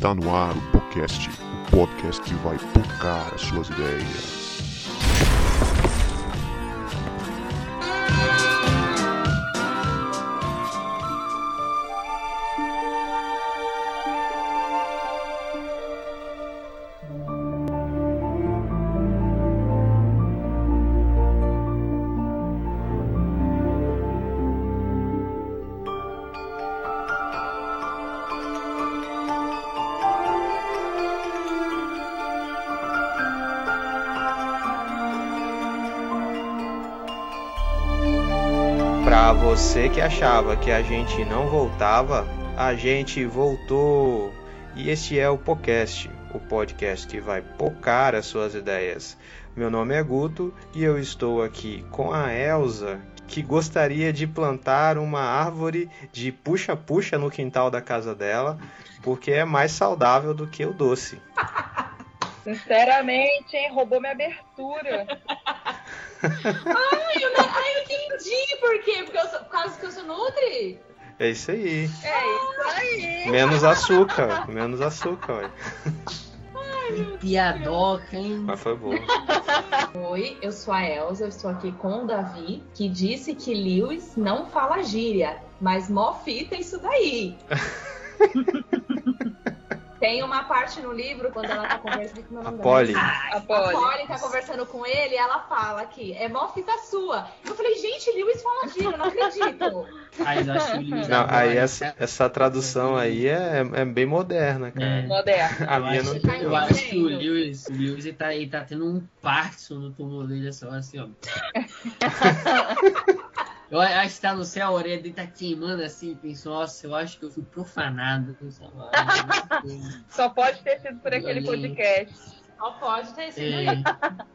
Está no ar o podcast, o podcast que vai tocar as suas ideias. Você que achava que a gente não voltava, a gente voltou. E este é o podcast, o podcast que vai pocar as suas ideias. Meu nome é Guto e eu estou aqui com a Elsa, que gostaria de plantar uma árvore de puxa-puxa no quintal da casa dela, porque é mais saudável do que o doce. Sinceramente, hein? Roubou minha abertura. Ai, eu, não- ai, eu entendi por quê. Porque eu sou- por causa que eu sou Nutri? É isso aí. É isso aí. Menos açúcar, menos açúcar, ué. Piadoca, hein? mas foi boa. Oi, eu sou a Elsa, eu estou aqui com o Davi, que disse que Lewis não fala gíria, mas mó fita isso daí. Tem uma parte no livro, quando ela tá conversando com meu A nome Polly. A A Polly. Tá conversando com ele e ela fala aqui, é mó fita sua. Eu falei, gente, Lewis fala eu não acredito. Mas eu acho que o Luiz Não, aí essa, essa tradução aí é, é bem moderna, cara. É. Moderno. A Eu minha acho, não tá tem. eu acho que o Lewis, o Lewis ele tá, ele tá tendo um Parkinson no túmulo dele, essa hora assim, ó. Eu acho que tá no céu, a orelha dele tá queimando assim, pensou, nossa, eu acho que eu fui profanado com essa hora. Só pode ter sido por aquele podcast. Só pode ter sido É.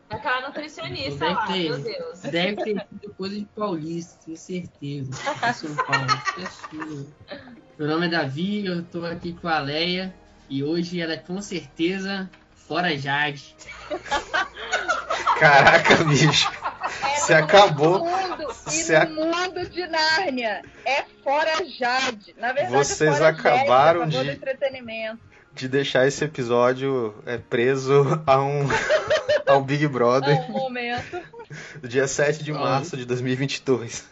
Aquela nutricionista Deve lá, ter. meu Deus. deve ter sido coisa de paulista, tenho certeza. São Paulo. É. Meu nome é Davi, eu tô aqui com a Leia e hoje ela é com certeza fora Jade. Caraca, bicho. Você acabou. No mundo, e Você ac- no mundo de Nárnia é fora Jade. Na verdade, Vocês é fora acabaram Jéssica, de- entretenimento. De deixar esse episódio é, preso a um ao Big É Brother, um momento. dia 7 de março de 2022.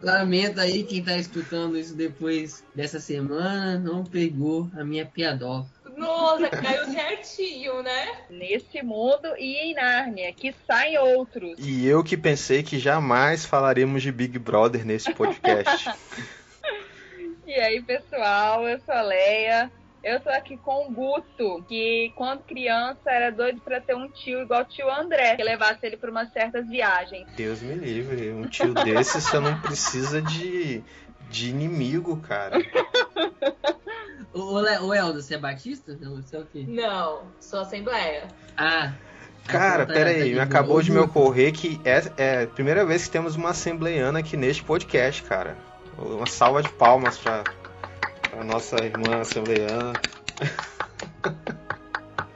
Lamento aí quem tá escutando isso depois dessa semana, não pegou a minha piadoca. Nossa, caiu certinho, né? Nesse mundo e em Nárnia, que saem outros. E eu que pensei que jamais falaremos de Big Brother nesse podcast. E aí, pessoal, eu sou a Leia. Eu tô aqui com o Guto, que quando criança era doido pra ter um tio igual o tio André, que levasse ele pra umas certas viagens. Deus me livre, um tio desse você não precisa de, de inimigo, cara. Ô, ô, Elda, você é batista? Não, você é o quê? Não, sou assembleia. Ah. Cara, tá- pera tá aí, de acabou boa. de me ocorrer que é, é a primeira vez que temos uma assembleiana aqui neste podcast, cara. Uma salva de palmas pra, pra nossa irmã assembleiana.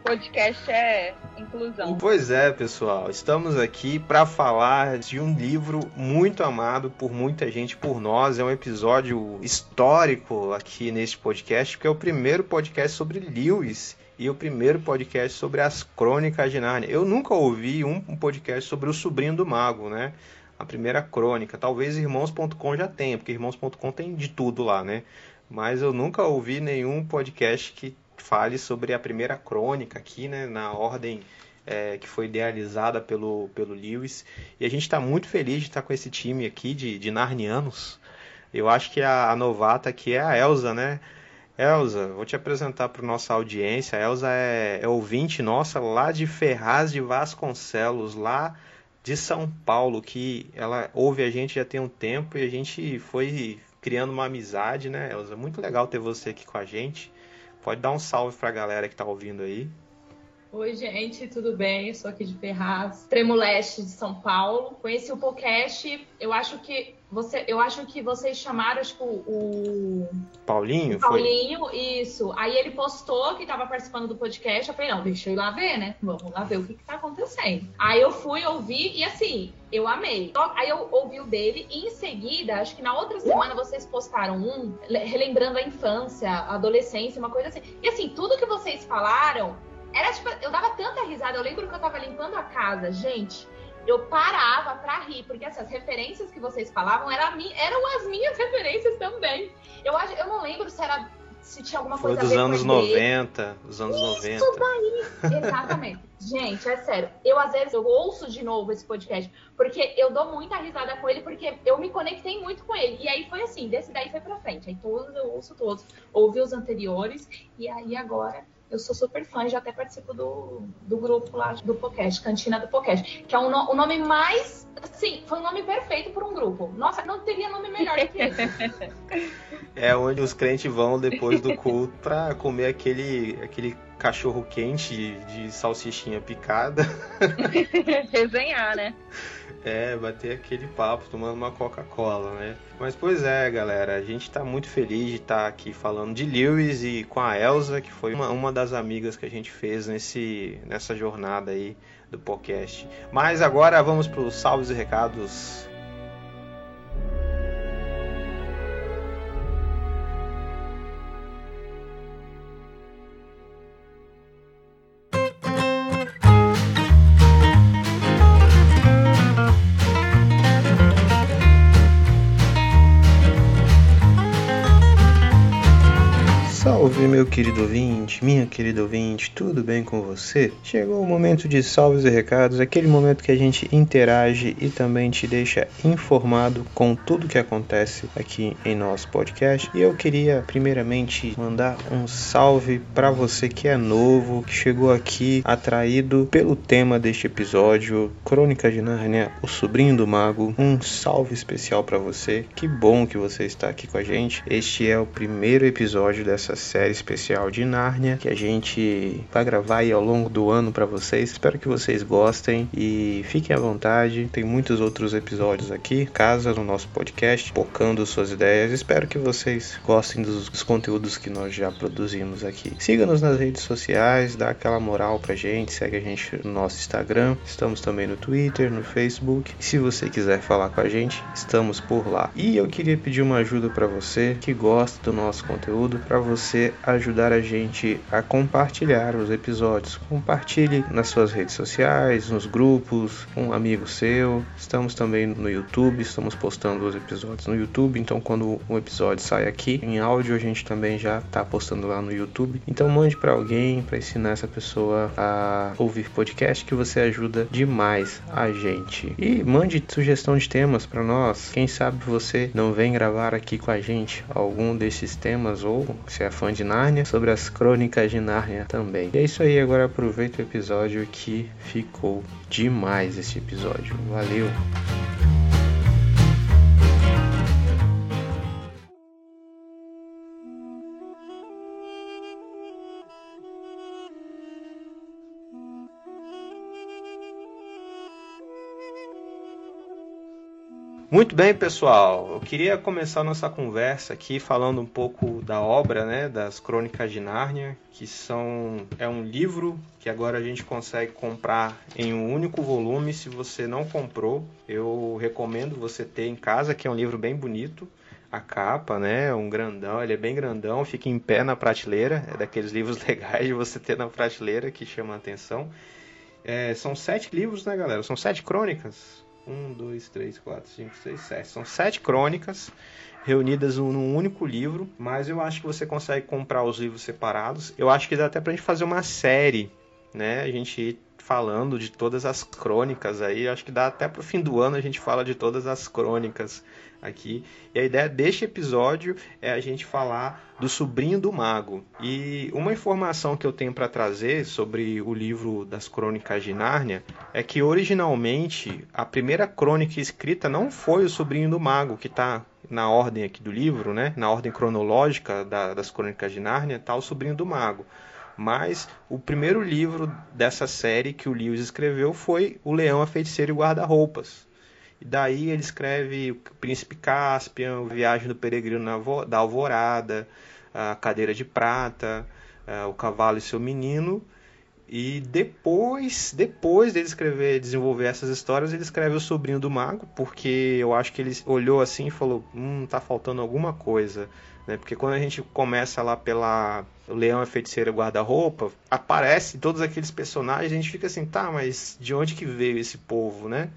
Podcast é inclusão. Pois é, pessoal, estamos aqui para falar de um livro muito amado por muita gente, por nós. É um episódio histórico aqui neste podcast, porque é o primeiro podcast sobre Lewis e o primeiro podcast sobre as crônicas de Nárnia. Eu nunca ouvi um podcast sobre o sobrinho do mago, né? A primeira crônica. Talvez irmãos.com já tenha, porque irmãos.com tem de tudo lá, né? Mas eu nunca ouvi nenhum podcast que fale sobre a primeira crônica aqui, né? Na ordem é, que foi idealizada pelo, pelo Lewis. E a gente está muito feliz de estar com esse time aqui de, de narnianos. Eu acho que a, a novata aqui é a Elsa, né? Elsa, vou te apresentar para nossa audiência. A Elsa é, é ouvinte nossa lá de Ferraz de Vasconcelos, lá de São Paulo, que ela ouve a gente já tem um tempo e a gente foi criando uma amizade, né, Elsa? Muito legal ter você aqui com a gente. Pode dar um salve pra galera que tá ouvindo aí. Oi, gente, tudo bem? Eu sou aqui de Ferraz, extremo leste de São Paulo. Conheci o podcast, eu acho que Você, eu acho que vocês chamaram, tipo, o. Paulinho? Paulinho, foi? isso. Aí ele postou que estava participando do podcast. Eu falei, não, deixa eu ir lá ver, né? Vamos lá ver o que, que tá acontecendo. Aí eu fui ouvir e assim, eu amei. Aí eu ouvi o dele e em seguida, acho que na outra semana vocês postaram um, relembrando a infância, a adolescência, uma coisa assim. E assim, tudo que vocês falaram, era tipo, eu dava tanta risada. Eu lembro que eu tava limpando a casa, gente eu parava para rir, porque assim, as referências que vocês falavam eram, eram as minhas referências também. Eu, acho, eu não lembro se era se tinha alguma Foi coisa dos a ver anos com 90, os anos Isso 90. daí, exatamente. Gente, é sério. Eu às vezes eu ouço de novo esse podcast, porque eu dou muita risada com ele, porque eu me conectei muito com ele. E aí foi assim, desse daí foi pra frente. Aí todos eu ouço todos. Ouvi os anteriores, e aí agora eu sou super fã e já até participo do, do grupo lá do podcast, Cantina do Podcast, que é um no, o nome mais. Sim, foi um nome perfeito para um grupo. Nossa, não teria nome melhor que esse. É onde os crentes vão depois do culto para comer aquele, aquele cachorro quente de, salsichinha picada. Resenhar, né? É, bater aquele papo tomando uma Coca-Cola, né? Mas pois é, galera, a gente tá muito feliz de estar tá aqui falando de Lewis e com a Elsa, que foi uma, uma das amigas que a gente fez nesse, nessa jornada aí do podcast. Mas agora vamos para os salves e recados meu querido ouvinte, minha querida ouvinte, tudo bem com você? Chegou o momento de salves e recados, aquele momento que a gente interage e também te deixa informado com tudo que acontece aqui em nosso podcast. E eu queria, primeiramente, mandar um salve para você que é novo, que chegou aqui atraído pelo tema deste episódio, Crônica de Nárnia, o sobrinho do mago. Um salve especial para você, que bom que você está aqui com a gente. Este é o primeiro episódio dessa série especial de Nárnia que a gente vai gravar aí ao longo do ano para vocês. Espero que vocês gostem e fiquem à vontade. Tem muitos outros episódios aqui, casa no nosso podcast, focando suas ideias. Espero que vocês gostem dos, dos conteúdos que nós já produzimos aqui. Siga-nos nas redes sociais, dá aquela moral pra gente, segue a gente no nosso Instagram. Estamos também no Twitter, no Facebook. E se você quiser falar com a gente, estamos por lá. E eu queria pedir uma ajuda para você que gosta do nosso conteúdo, para você ajudar a gente a compartilhar os episódios. Compartilhe nas suas redes sociais, nos grupos, com um amigo seu. Estamos também no YouTube, estamos postando os episódios no YouTube. Então, quando um episódio sai aqui em áudio, a gente também já está postando lá no YouTube. Então, mande para alguém para ensinar essa pessoa a ouvir podcast, que você ajuda demais a gente. E mande sugestão de temas para nós. Quem sabe você não vem gravar aqui com a gente algum desses temas ou se é fã de Nárnia, sobre as crônicas de Nárnia também. E é isso aí, agora aproveita o episódio que ficou demais esse episódio. Valeu! Muito bem, pessoal. Eu queria começar nossa conversa aqui falando um pouco da obra, né, das Crônicas de Nárnia, que são é um livro que agora a gente consegue comprar em um único volume. Se você não comprou, eu recomendo você ter em casa, que é um livro bem bonito. A capa, né, um grandão, ele é bem grandão, fica em pé na prateleira, é daqueles livros legais de você ter na prateleira que chama a atenção. É, são sete livros, né, galera? São sete crônicas um, dois, três, quatro, cinco, seis, sete. São sete crônicas reunidas num único livro, mas eu acho que você consegue comprar os livros separados. Eu acho que dá até pra gente fazer uma série, né? A gente falando de todas as crônicas aí. Acho que dá até pro fim do ano a gente fala de todas as crônicas aqui. E a ideia deste episódio é a gente falar do sobrinho do mago. E uma informação que eu tenho para trazer sobre o livro das Crônicas de Nárnia é que originalmente a primeira crônica escrita não foi o sobrinho do mago, que está na ordem aqui do livro, né? na ordem cronológica da, das Crônicas de Nárnia, está o sobrinho do mago. Mas o primeiro livro dessa série que o Lewis escreveu foi O Leão, a Feiticeira e o Guarda-Roupas E daí ele escreve o Príncipe Caspian, Viagem do Peregrino da Alvorada, a Cadeira de Prata, o Cavalo e seu Menino. E depois, depois dele escrever, desenvolver essas histórias, ele escreve O Sobrinho do Mago, porque eu acho que ele olhou assim e falou: Hum, tá faltando alguma coisa. Né? Porque quando a gente começa lá pela o Leão, a Feiticeira Guarda-Roupa, aparece todos aqueles personagens, a gente fica assim: tá, mas de onde que veio esse povo, né?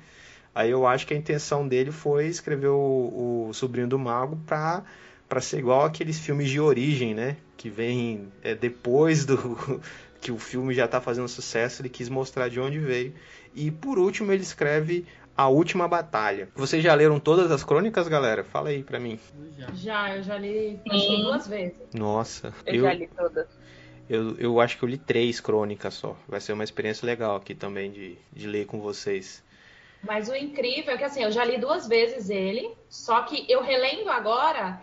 Aí eu acho que a intenção dele foi escrever o, o Sobrinho do Mago pra, pra ser igual aqueles filmes de origem, né? Que vem é, depois do que o filme já está fazendo sucesso, ele quis mostrar de onde veio. E por último ele escreve A Última Batalha. Vocês já leram todas as crônicas, galera? Fala aí pra mim. Já, eu já li duas vezes. Nossa. Eu, eu já li todas. Eu, eu acho que eu li três crônicas só. Vai ser uma experiência legal aqui também de, de ler com vocês. Mas o incrível é que assim, eu já li duas vezes ele, só que eu relendo agora,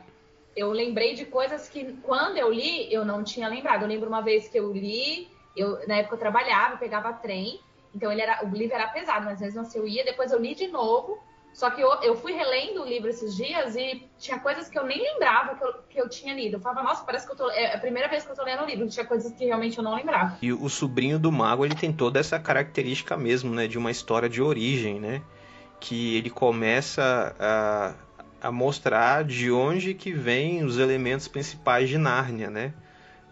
eu lembrei de coisas que quando eu li eu não tinha lembrado. Eu lembro uma vez que eu li, eu na época eu trabalhava, eu pegava trem, então ele era, o livro era pesado, mas mesmo assim eu ia, depois eu li de novo. Só que eu, eu fui relendo o livro esses dias e tinha coisas que eu nem lembrava que eu, que eu tinha lido. Eu falava, nossa, parece que eu tô. É a primeira vez que eu tô lendo o livro, tinha coisas que realmente eu não lembrava. E o sobrinho do mago, ele tem toda essa característica mesmo, né? De uma história de origem, né? Que ele começa a a mostrar de onde que vêm os elementos principais de Nárnia, né?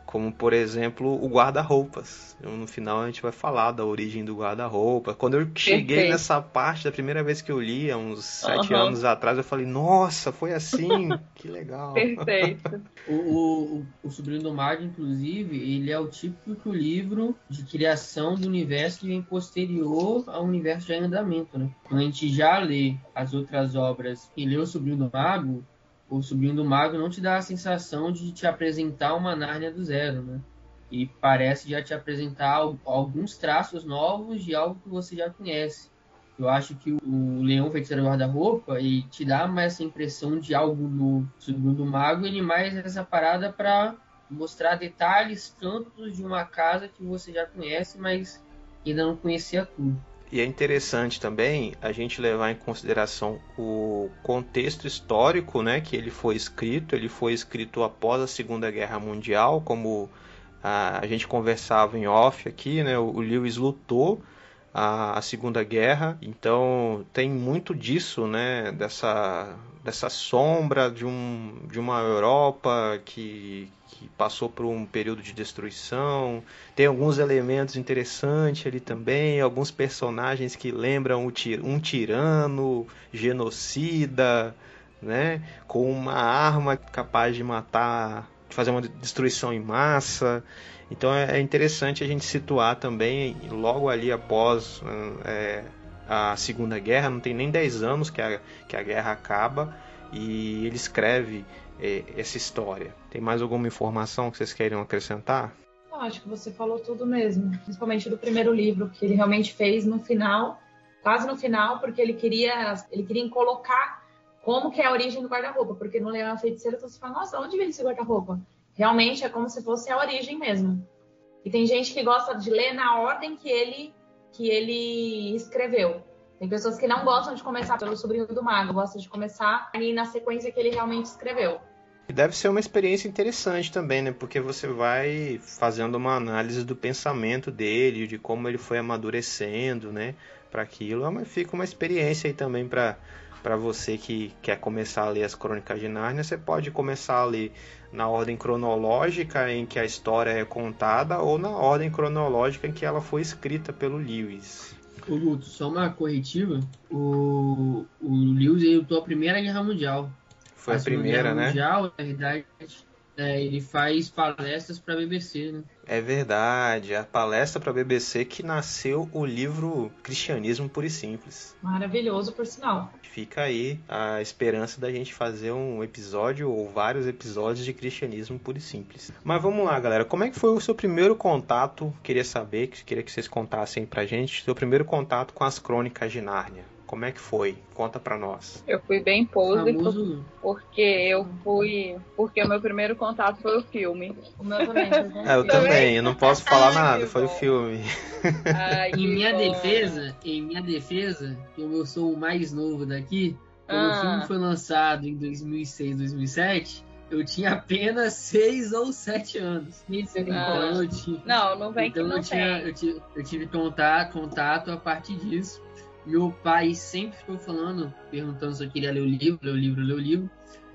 Como, por exemplo, o guarda-roupas. No final a gente vai falar da origem do guarda-roupa. Quando eu cheguei Perfeito. nessa parte, da primeira vez que eu li, há uns sete uhum. anos atrás, eu falei, nossa, foi assim? que legal. Perfeito. o, o, o Sobrinho do Mago, inclusive, ele é o típico livro de criação do universo que vem posterior ao universo de andamento, né? Quando a gente já lê as outras obras e lê o Sobrinho do Mago, o Sobrinho do Mago não te dá a sensação de te apresentar uma Nárnia do zero, né? E parece já te apresentar alguns traços novos de algo que você já conhece. Eu acho que o Leão Feiticeiro Guarda-Roupa e te dá mais essa impressão de algo no Sobrinho do Mago, ele mais essa parada para mostrar detalhes tantos de uma casa que você já conhece, mas ainda não conhecia tudo. E é interessante também a gente levar em consideração o contexto histórico, né, que ele foi escrito. Ele foi escrito após a Segunda Guerra Mundial, como a, a gente conversava em off aqui, né, o Lewis lutou a, a Segunda Guerra, então tem muito disso, né, dessa dessa sombra de, um, de uma Europa que, que passou por um período de destruição. Tem alguns elementos interessantes ali também, alguns personagens que lembram um tirano, genocida, né? com uma arma capaz de matar, de fazer uma destruição em massa. Então é, é interessante a gente situar também, logo ali após é, a Segunda Guerra, não tem nem 10 anos que a, que a guerra acaba, e ele escreve é, essa história. Tem mais alguma informação que vocês queiram acrescentar? Eu acho que você falou tudo mesmo, principalmente do primeiro livro, que ele realmente fez no final, quase no final, porque ele queria, ele queria colocar como que é a origem do guarda-roupa, porque no Leão Feiticeiro você fala, nossa, onde vem esse guarda-roupa? Realmente é como se fosse a origem mesmo. E tem gente que gosta de ler na ordem que ele que ele escreveu. Tem pessoas que não gostam de começar pelo Sobrinho do Mago, gostam de começar ali na sequência que ele realmente escreveu. Deve ser uma experiência interessante também, né? Porque você vai fazendo uma análise do pensamento dele, de como ele foi amadurecendo, né? Para aquilo. É fica uma experiência aí também para para você que quer começar a ler as Crônicas de Nárnia, você pode começar a ler na ordem cronológica em que a história é contada ou na ordem cronológica em que ela foi escrita pelo Lewis. O Guto, só uma corretiva. O, o Lewis ele lutou a Primeira Guerra Mundial. Foi a, a primeira, Guerra né? Mundial, na verdade, é, ele faz palestras para a BBC, né? É verdade, a palestra para a BBC que nasceu o livro Cristianismo Puro e Simples. Maravilhoso, por sinal. Fica aí a esperança da gente fazer um episódio ou vários episódios de Cristianismo Puro e Simples. Mas vamos lá, galera. Como é que foi o seu primeiro contato? Queria saber, queria que vocês contassem pra gente, seu primeiro contato com as crônicas de Nárnia. Como é que foi? Conta pra nós. Eu fui bem pose porque eu fui. Porque o meu primeiro contato foi o filme. O meu também. É, eu também, eu não posso falar Ai, nada, foi o filme. Ai, Em minha bom. defesa, em minha defesa, como eu sou o mais novo daqui, quando Ah. o filme foi lançado em 2006, 2007, eu tinha apenas 6 ou 7 anos. Misericórdia. Então eu tinha, Não, não vem então que não eu, tinha, tem. eu, tive, eu tive contato, contato a partir disso. Meu pai sempre ficou falando, perguntando se eu queria ler o livro, ler o livro, ler o livro.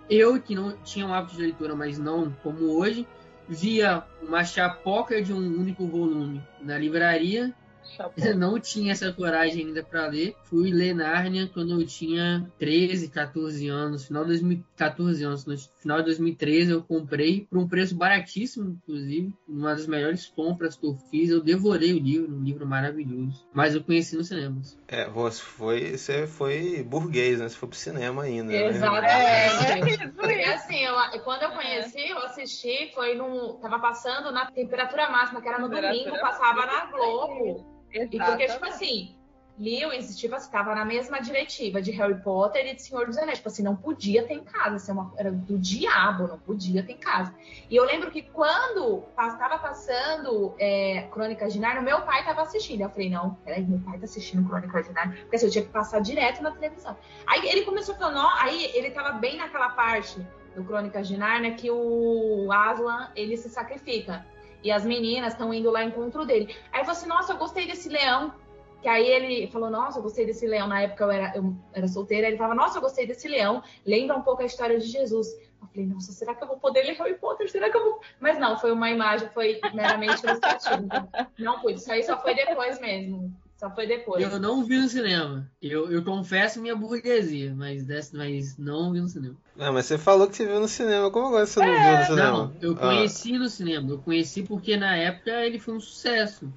Eu, que não tinha um hábito de leitura, mas não como hoje, via uma chapoca de um único volume na livraria Chapo. eu não tinha essa coragem ainda para ler. Fui ler Nárnia quando eu tinha 13, 14 anos. Final de 2014 anos. No final de 2013 eu comprei por um preço baratíssimo, inclusive. Uma das melhores compras que eu fiz. Eu devorei o livro, um livro maravilhoso. Mas eu conheci nos cinemas. É, você foi, você foi burguês, né? Você foi pro cinema ainda. Né? Exatamente. É, Porque assim, eu, quando eu conheci, eu assisti, foi num. Tava passando na temperatura máxima, que era no domingo, passava na Globo. E porque, tipo Exatamente. assim, Lewis, tipo assim, na mesma diretiva de Harry Potter e de Senhor dos Anéis. Tipo assim, não podia ter em casa. Assim, uma, era do diabo, não podia ter em casa. E eu lembro que quando estava passando é, Crônicas de Narnia, meu pai tava assistindo. Eu falei, não, peraí, meu pai tá assistindo Crônicas de Narnia. Porque assim, eu tinha que passar direto na televisão. Aí ele começou falando, ó, aí ele tava bem naquela parte do Crônicas de Narnia que o Aslan, ele se sacrifica. E as meninas estão indo lá ao encontro dele. Aí eu falei assim, nossa, eu gostei desse leão. Que aí ele falou, nossa, eu gostei desse leão. Na época eu era, eu era solteira. Ele falava, nossa, eu gostei desse leão. Lembra um pouco a história de Jesus. Eu falei, nossa, será que eu vou poder ler Harry Potter? Será que eu vou... Mas não, foi uma imagem, foi meramente ilustrativo. Então, não pude. Isso aí só foi depois mesmo. Só foi depois. Eu não vi no cinema. Eu, eu confesso minha burguesia, mas, mas não vi no cinema. Não, mas você falou que você viu no cinema. Como agora você não viu no cinema? Não, eu Ah, conheci no cinema. Eu conheci porque na época ele foi um sucesso.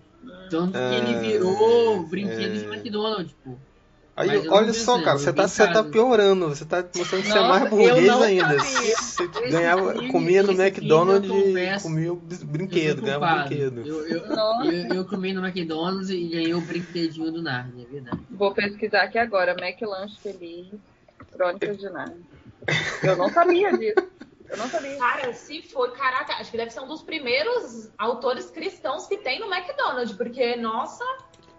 Tanto que Ah, ele virou brinquedo é. de McDonald's, pô. Aí, olha só, cara, você tá, você tá piorando. Você tá mostrando que você é mais burguês ainda. Você ganhava, filme- comia no McDonald's e comia o brinquedo, ganhava culpado. brinquedo. Eu, eu, eu, eu comi no McDonald's e ganhei o brinquedinho do Narnia, é verdade. Vou pesquisar aqui agora. McLanche Feliz, Crônicas de Narnia. Eu não sabia disso. Eu não sabia. Cara, se for, caraca, acho que deve ser um dos primeiros autores cristãos que tem no McDonald's, porque, nossa,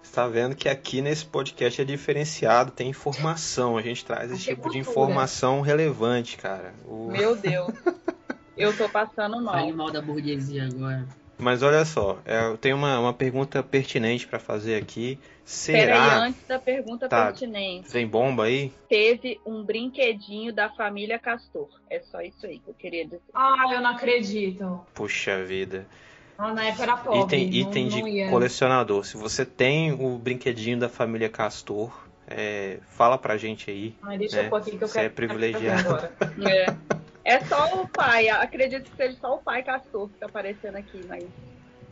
Você tá vendo que aqui nesse podcast é diferenciado, tem informação. A gente traz esse tipo de informação relevante, cara. O- Meu Deus. Eu tô passando Fale mal. mal da burguesia agora. Mas olha só, é, eu tenho uma, uma pergunta pertinente pra fazer aqui. Peraí, Será? antes da pergunta Tá. pertinente. Tem bomba aí? Teve um brinquedinho da família Castor. É só isso aí que eu queria dizer. ah, eu não acredito. Puxa vida. Ah, na época era pobre. Item, não, item não de colecionador. Se você tem o brinquedinho da família Castor, é, fala pra gente aí. Ai, deixa É, eu pôr aqui que eu você quero. é privilegiado. agora. É. É só o pai. Acredito que seja só o pai Castor que tá aparecendo aqui, mas.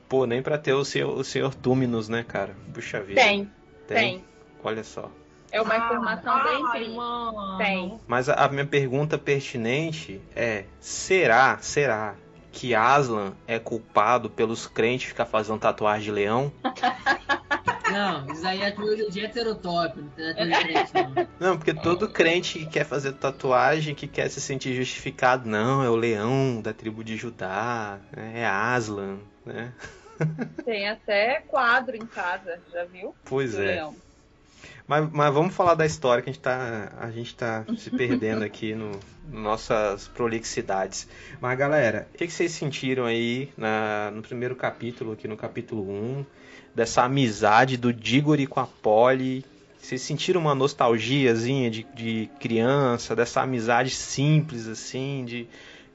Pô, nem pra ter o senhor, o senhor Túminos, né, cara? Puxa vida. Tem, tem. Olha só. É uma informação bem Ai, mano. Tem. Mas a, a minha pergunta pertinente é: será, será que Aslan é culpado pelos crentes ficar fazendo tatuagem de leão? Não, isso aí é coisa de heterotópico, não tem nada de crente, não. Não, porque todo crente que quer fazer tatuagem, que quer se sentir justificado, não, é o leão da tribo de Judá, né, é Aslan, né? Tem até quadro em casa, já viu? Pois Do é. leão. Mas, mas vamos falar da história que a gente tá, a gente tá se perdendo aqui no, no nossas prolixidades. Mas galera, o que, que vocês sentiram aí na, no primeiro capítulo, aqui no capítulo 1, dessa amizade do Diggory com a Polly? Vocês sentiram uma nostalgiazinha de, de criança, dessa amizade simples assim, de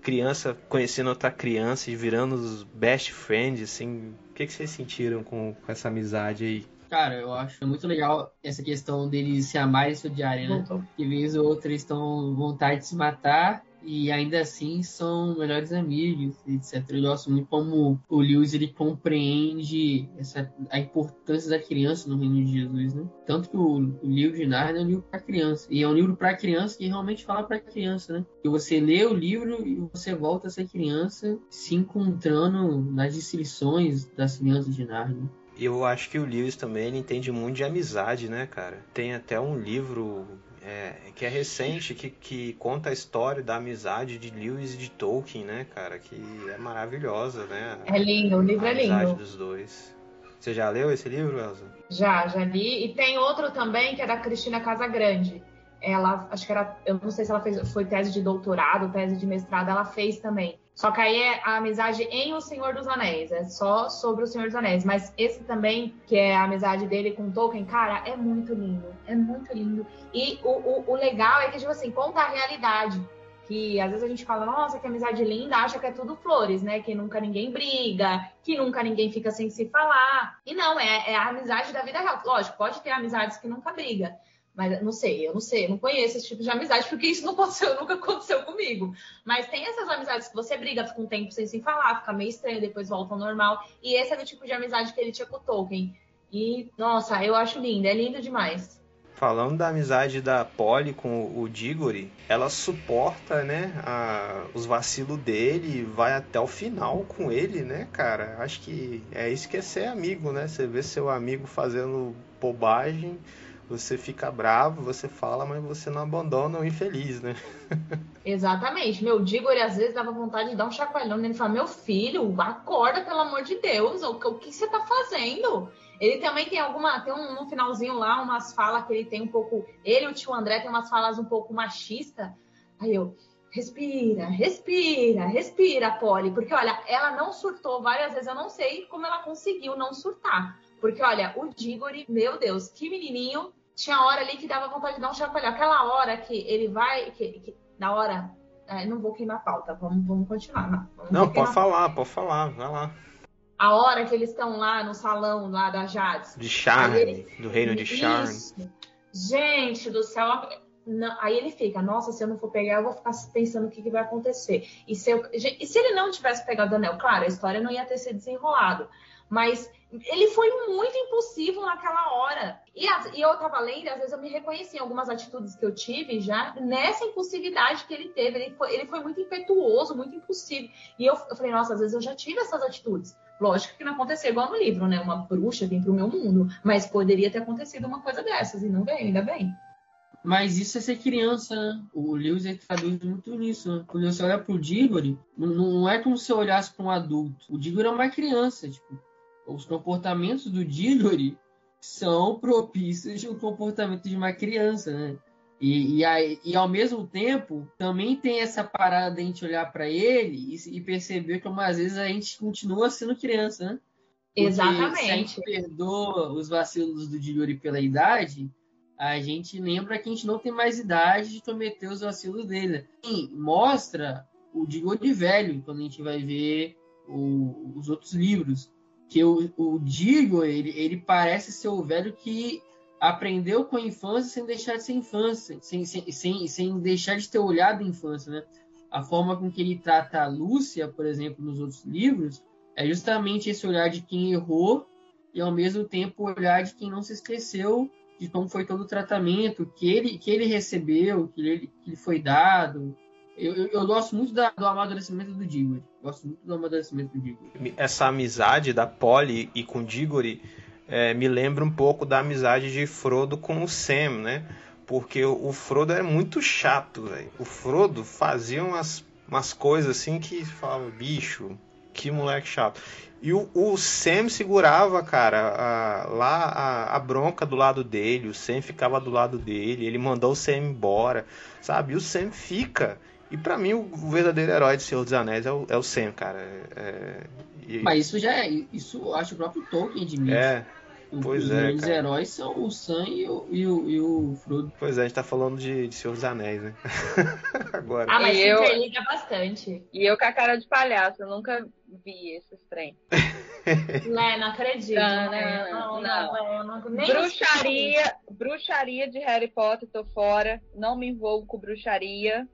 criança conhecendo outra criança e virando os best friends, assim? O que, que vocês sentiram com, com essa amizade aí? Cara, eu acho muito legal essa questão deles se amarem e se odiarem, né? Que vez ou outra eles estão com vontade de se matar e ainda assim são melhores amigos, etc. Eu gosto muito como o Lewis ele compreende essa, a importância da criança no reino de Jesus, né? Tanto que o, o livro de Narnia é um livro para criança. E é um livro para criança que realmente fala para criança, né? Que você lê o livro e você volta a ser criança se encontrando nas descrições das crianças de Narnia. Eu acho que o Lewis também entende muito de amizade, né, cara? Tem até um livro é, que é recente, que, que conta a história da amizade de Lewis e de Tolkien, né, cara? Que é maravilhosa, né? É lindo, o livro a é amizade lindo. dos dois. Você já leu esse livro, Elza? Já, já li. E tem outro também que é da Cristina Casagrande. Ela, acho que era, eu não sei se ela fez, foi tese de doutorado, tese de mestrado, ela fez também. Só que aí é a amizade em O Senhor dos Anéis, é só sobre O Senhor dos Anéis. Mas esse também, que é a amizade dele com Tolkien, cara, é muito lindo. É muito lindo. E o, o, o legal é que, tipo assim, conta a realidade. Que às vezes a gente fala, nossa, que amizade linda, acha que é tudo flores, né? Que nunca ninguém briga, que nunca ninguém fica sem se falar. E não, é, é a amizade da vida real. Lógico, pode ter amizades que nunca briga. Mas não sei, eu não sei, eu não conheço esse tipo de amizade, porque isso não aconteceu, nunca aconteceu comigo. Mas tem essas amizades que você briga, fica um tempo sem se falar, fica meio estranho, depois volta ao normal. E esse é do tipo de amizade que ele tinha com o Tolkien. E, nossa, eu acho lindo, é lindo demais. Falando da amizade da Polly com o Diggory, ela suporta, né, a, os vacilos dele vai até o final com ele, né, cara? Acho que é isso que é ser amigo, né? Você vê seu amigo fazendo bobagem, você fica bravo, você fala, mas você não abandona o infeliz, né? Exatamente. Meu Diggory às vezes dava vontade de dar um chacoalhão nele e falar: Meu filho, acorda, pelo amor de Deus, o, o que você tá fazendo? Ele também tem alguma, tem um no finalzinho lá, umas falas que ele tem um pouco. Ele e o tio André tem umas falas um pouco machista. Aí eu, respira, respira, respira, Polly. Porque, olha, ela não surtou várias vezes, eu não sei como ela conseguiu não surtar. Porque, olha, o Diggory, meu Deus, que menininho. Tinha hora ali que dava vontade de dar um chacoalhão. Aquela hora que ele vai. Que, que, na hora. É, não vou queimar a pauta, vamos, vamos continuar. Não, vamos Não, pode falar, pode falar, vai lá. a hora que eles estão lá no salão lá da Jades. De Charme, ele- do reino de Charme. Gente do céu. não- aí ele fica, nossa, se eu não for pegar, eu vou ficar pensando o que, que vai acontecer. E se, eu- e se ele não tivesse pegado o anel? Claro, a história não ia ter sido desenrolado. Mas ele foi muito impulsivo naquela hora. E, as- e eu tava lendo, às vezes eu me reconheci em algumas atitudes que eu tive já nessa impulsividade que ele teve. Ele foi, ele foi muito impetuoso, muito impulsivo. E eu, eu falei, nossa, às vezes eu já tive essas atitudes. Lógico que não aconteceu igual no livro, né? Uma bruxa vir pro meu mundo. Mas poderia ter acontecido uma coisa dessas, e não veio, ainda bem. Mas isso é ser criança, né? O Lewis ele traduz muito nisso. Né? Quando você olha pro Diggory, não, é como se eu olhasse para um adulto. O Diggory é uma criança. Tipo, os comportamentos do Diggory são propícios de um comportamento de uma criança, né? E, e, aí- e ao mesmo tempo, também tem essa parada de a gente olhar para ele e, e perceber que umas vezes a gente continua sendo criança, né? Porque Se a Exatamente. gente perdoa os vacilos do Diggory pela idade, a gente lembra que a gente não tem mais idade de cometer os vacilos dele. Sim, mostra o Diggory velho quando a gente vai ver o- os outros livros. Que o, o Diggory, ele, ele parece ser o velho que aprendeu com a infância sem deixar de ser infância, sem, sem, sem, sem deixar de ter olhado a infância, né? A forma com que ele trata a Lúcia, por exemplo, nos outros livros, é justamente esse olhar de quem errou e ao mesmo tempo o olhar de quem não se esqueceu de como foi todo o tratamento que ele, que ele recebeu, que ele, que ele foi dado. Eu, eu, eu gosto muito da- do amadurecimento do Diggory. Gosto muito do amadurecimento do Diggory. Essa amizade da Polly e com Diggory é, me lembra um pouco da amizade de Frodo com o Sam, né? Porque o, Frodo é muito chato, velho. O Frodo fazia umas, umas coisas assim que falava, bicho, que moleque chato. E o, o Sam segurava, cara, a- lá a, a bronca do lado dele, o Sam ficava do lado dele, ele mandou o Sam embora, sabe? E o Sam fica. E pra mim, o, verdadeiro herói de Senhor dos Anéis é o, é o Sam, cara. É, e- Mas isso já é. Isso eu acho que o próprio Tolkien admite. é, O- pois os é, grandes cara. heróis são o Sam e o, e o, e o Frodo. pois é, a gente tá falando de, de Senhor dos Anéis, né? Agora. Ah, mas Eu- interliga bastante. E eu com a cara de palhaço, eu nunca vi esses trem. Né, não acredito. Não, né? não, não, não, não, não, Bruxaria, bruxaria de Harry Potter, tô fora. Não me envolvo com bruxaria.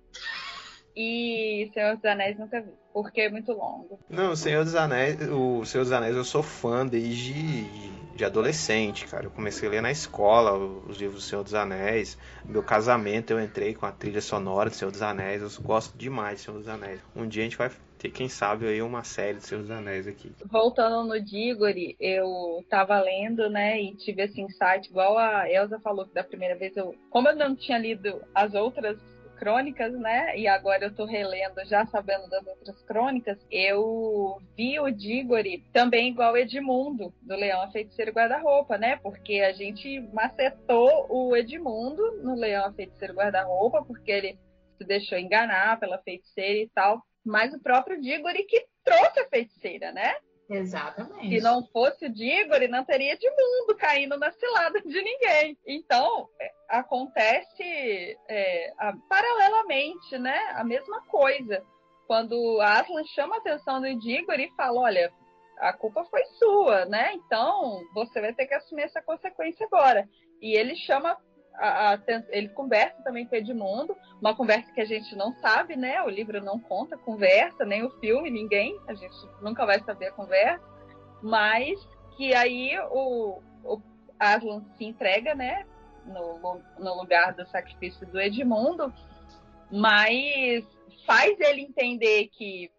E Senhor dos Anéis nunca vi, porque é muito longo. Não, o Senhor dos Anéis, o Senhor dos Anéis eu sou fã desde de adolescente, cara. Eu comecei a ler na escola os livros do Senhor dos Anéis. Meu casamento eu entrei com a trilha sonora do Senhor dos Anéis. Eu gosto demais do Senhor dos Anéis. Um dia a gente vai ter, quem sabe, aí uma série do Senhor dos Anéis aqui. Voltando no Diggory, eu tava lendo, né, e tive esse insight, igual a Elsa falou que da primeira vez eu. Como eu não tinha lido as outras crônicas, né? E agora eu tô relendo já sabendo das outras crônicas. Eu vi o Diggory também igual Edmundo, do Leão a Feiticeiro Guarda-Roupa, né? Porque a gente macetou o Edmundo no Leão a Feiticeiro Guarda-Roupa, porque ele se deixou enganar pela feiticeira e tal. Mas o próprio Diggory que trouxe a feiticeira, né? Exatamente. Se não fosse o Diggory, não teria de mundo caindo na cilada de ninguém. Então, é, acontece é, a, paralelamente, né? A mesma coisa. Quando Aslan chama a atenção do Diggory e fala, olha, a culpa foi sua, né? Então, você vai ter que assumir essa consequência agora. E ele chama a, a, ele conversa também com Edmundo, uma conversa que a gente não sabe, né? O livro não conta conversa, nem o filme, ninguém, a gente nunca vai saber a conversa, mas que aí o, o Aslan se entrega, né? No, no lugar do sacrifício do Edmundo, mas faz ele entender que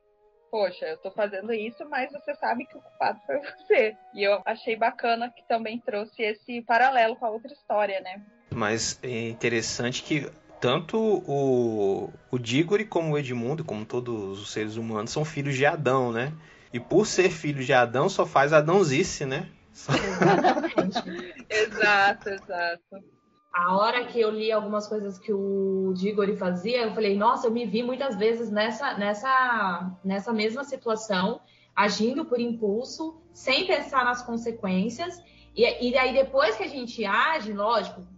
poxa, eu tô fazendo isso, mas você sabe que o culpado foi você. E eu achei bacana que também trouxe esse paralelo com a outra história, né? Mas é interessante que tanto o, o Diggory como o Edmundo, como todos os seres humanos, são filhos de Adão, né? E por ser filho de Adão, só faz Adãozice, né? exato, exato. A hora que eu li algumas coisas que o Diggory fazia, eu falei, nossa, eu me vi muitas vezes nessa, nessa, nessa mesma situação, agindo por impulso, sem pensar nas consequências. E, e aí, depois que a gente age, lógico,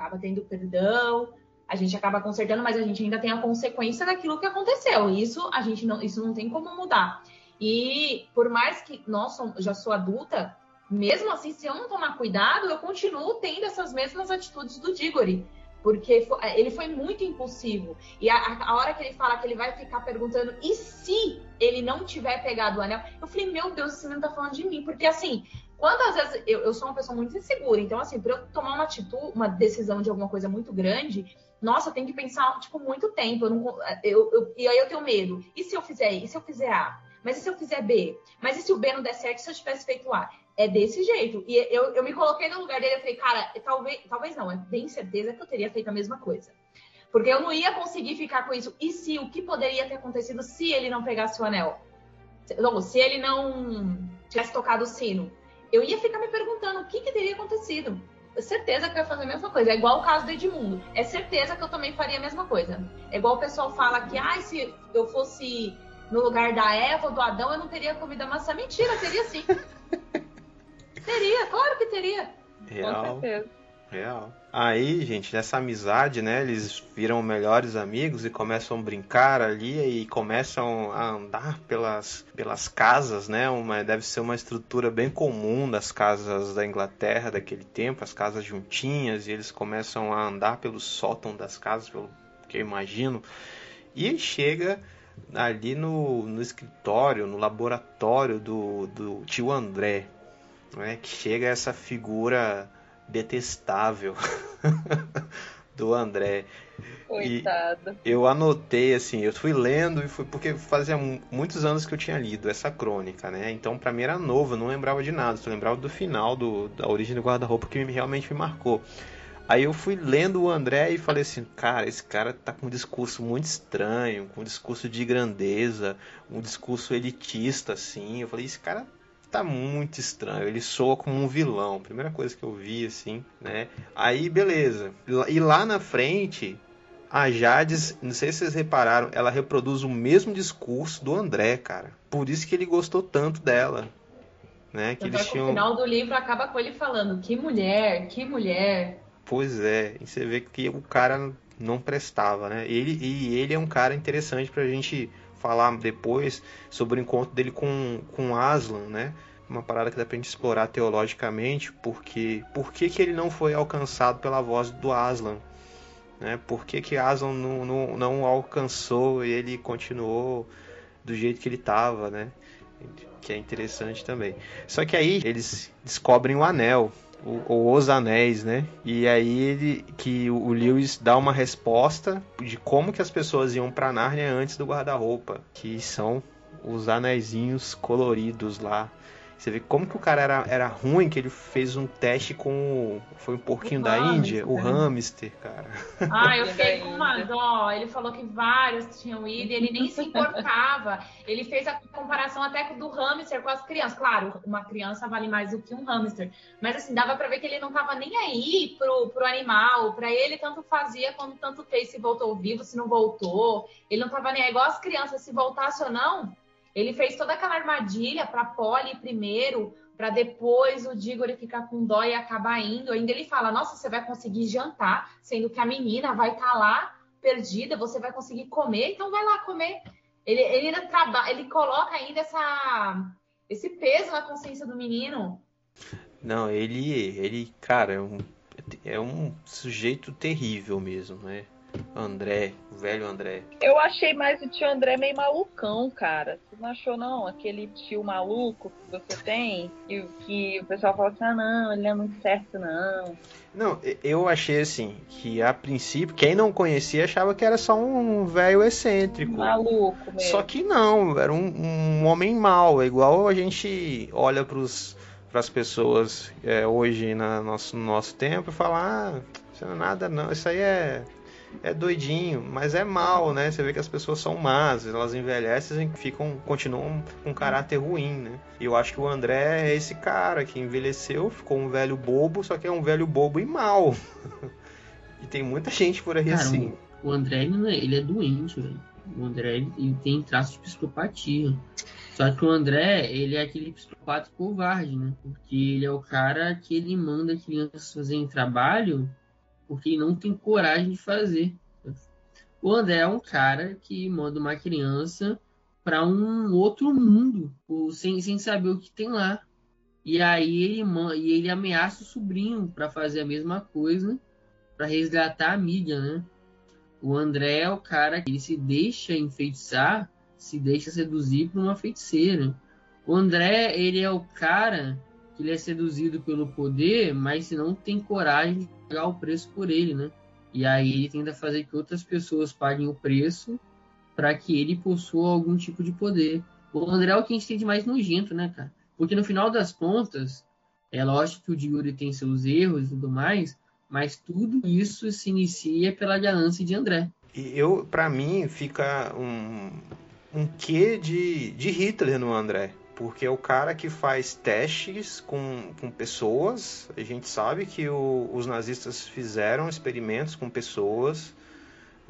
acaba tendo perdão, a gente acaba consertando, mas a gente ainda tem a consequência daquilo que aconteceu. Isso a gente não, isso não tem como mudar. E por mais que nossa, já sou adulta, mesmo assim, se eu não tomar cuidado, eu continuo tendo essas mesmas atitudes do Diggory. Porque ele foi muito impulsivo. E a, a, hora que ele fala que ele vai ficar perguntando, e se ele não tiver pegado o anel? Eu falei, meu Deus, esse menino tá falando de mim. Porque assim, Quantas vezes eu, eu sou uma pessoa muito insegura, então, assim, para eu tomar uma atitude, uma decisão de alguma coisa muito grande, nossa, tem que pensar, tipo, muito tempo. Eu não, eu, eu, e aí eu tenho medo. E se eu fizer E se eu fizer A? Mas e se eu fizer B? Mas e se o B não der certo se eu tivesse feito A? É desse jeito. E eu, eu me coloquei no lugar dele e falei, cara, talvez, talvez não, é bem certeza que eu teria feito a mesma coisa. Porque eu não ia conseguir ficar com isso. E se o que poderia ter acontecido se ele não pegasse o anel? Não, se ele não tivesse tocado o sino eu ia ficar me perguntando o que, que teria acontecido. É certeza que eu ia fazer a mesma coisa. É igual o caso do Edmundo. É certeza que eu também faria a mesma coisa. É igual o pessoal fala que, ah, se eu fosse no lugar da Eva ou do Adão, eu não teria comido a maçã. Mentira, teria sim. teria, claro que teria. Real. Com certeza. Real. Aí, gente, nessa amizade, né? Eles viram melhores amigos e começam a brincar ali e começam a andar pelas, pelas casas, né? Uma, deve ser uma estrutura bem comum das casas da Inglaterra daquele tempo, as casas juntinhas, e eles começam a andar pelo sótão das casas, pelo que eu imagino. E chega ali no, no escritório, no laboratório do, do tio André, né? Que chega essa figura detestável do André. Coitado. E eu anotei assim, eu fui lendo e fui porque fazia muitos anos que eu tinha lido essa crônica, né? Então para mim era novo, eu não lembrava de nada, só lembrava do final do, da origem do guarda-roupa que realmente me marcou. Aí eu fui lendo o André e falei assim, cara, esse cara tá com um discurso muito estranho, com um discurso de grandeza, um discurso elitista assim. Eu falei, esse cara tá muito estranho. Ele soa como um vilão. Primeira coisa que eu vi, assim, né? Aí, beleza. E lá na frente, a Jades, não sei se vocês repararam, ela reproduz o mesmo discurso do André, cara. Por isso que ele gostou tanto dela. Né? Que eles tinham... No final do livro acaba com ele falando: que mulher, que mulher. Pois é, e você vê que o cara não prestava, né? Ele, e ele é um cara interessante pra gente falar depois sobre o encontro dele com, com Aslan, né? Uma parada que dá pra gente explorar teologicamente, porque por que, que ele não foi alcançado pela voz do Aslan? né? Por que, que Aslan não, não, não alcançou e ele continuou do jeito que ele estava, né? Que é interessante também. Só que aí eles descobrem o anel, ou os anéis, né? E aí ele, que o Lewis dá uma resposta de como que as pessoas iam para Nárnia antes do guarda-roupa, que são os anéisinhos coloridos lá você vê como que o cara era, era ruim, que ele fez um teste com. Foi um porquinho o da hamster, Índia, o hamster, cara. Ah, eu fiquei com uma dó. Ele falou que vários tinham ido e ele nem se importava. Ele fez a comparação até do hamster com as crianças. Claro, uma criança vale mais do que um hamster. Mas assim, dava pra ver que ele não tava nem aí pro, pro animal. Pra ele, tanto fazia quando tanto fez se voltou vivo, se não voltou. Ele não tava nem aí. Igual as crianças, se voltasse ou não, ele fez toda aquela armadilha para Polly primeiro, para depois o Diggory ficar com dó e acabar indo. Ainda ele fala: Nossa, você vai conseguir jantar, sendo que a menina vai estar tá lá perdida, você vai conseguir comer, então vai lá comer. Ele, ele ainda trabalha, ele coloca ainda essa, esse peso na consciência do menino. Não, ele, ele, cara, é um, é um sujeito terrível mesmo, né? André, o velho André. Eu achei mais o tio André meio malucão, cara. Você não achou, não? Aquele tio maluco que você tem, que, que o pessoal fala assim, ah, não, ele não é muito certo, não. Não, eu achei assim, que a princípio, quem não conhecia achava que era só um velho excêntrico. Maluco mesmo. Só que não, era um, um homem mau, é igual a gente olha pros para as pessoas é, hoje na nosso, no nosso tempo e falar, ah, isso não é nada não, isso aí é é doidinho, mas é mal, né? Você vê que as pessoas são más, elas envelhecem e ficam, continuam com um caráter ruim, né? E eu acho que o André é esse cara que envelheceu, ficou um velho bobo, só que é um velho bobo e mal. e tem muita gente por aí cara, assim. O André, ele, é, ele é doente, velho. O André, ele tem traços de psicopatia. Só que o André, ele é aquele psicopata covarde, né? Porque ele é o cara que ele manda crianças fazerem trabalho porque não tem coragem de fazer. O André é um cara que manda uma criança para um outro mundo, sem, sem saber o que tem lá. E aí ele, e ele ameaça o sobrinho para fazer a mesma coisa, para resgatar a amiga, né? O André é o cara que se deixa enfeitiçar, se deixa seduzir por uma feiticeira. O André, ele é o cara que ele é seduzido pelo poder, mas não tem coragem pagar o preço por ele, né? E aí ele tenta fazer que outras pessoas paguem o preço para que ele possua algum tipo de poder. O André é o que a gente tem de mais nojento, né, cara? Porque no final das contas, é lógico que o Diuri tem seus erros e tudo mais, mas tudo isso se inicia pela ganância de André. E eu, para mim, fica um, um quê de, de Hitler no André porque é o cara que faz testes com, com pessoas. A gente sabe que o, os nazistas fizeram experimentos com pessoas,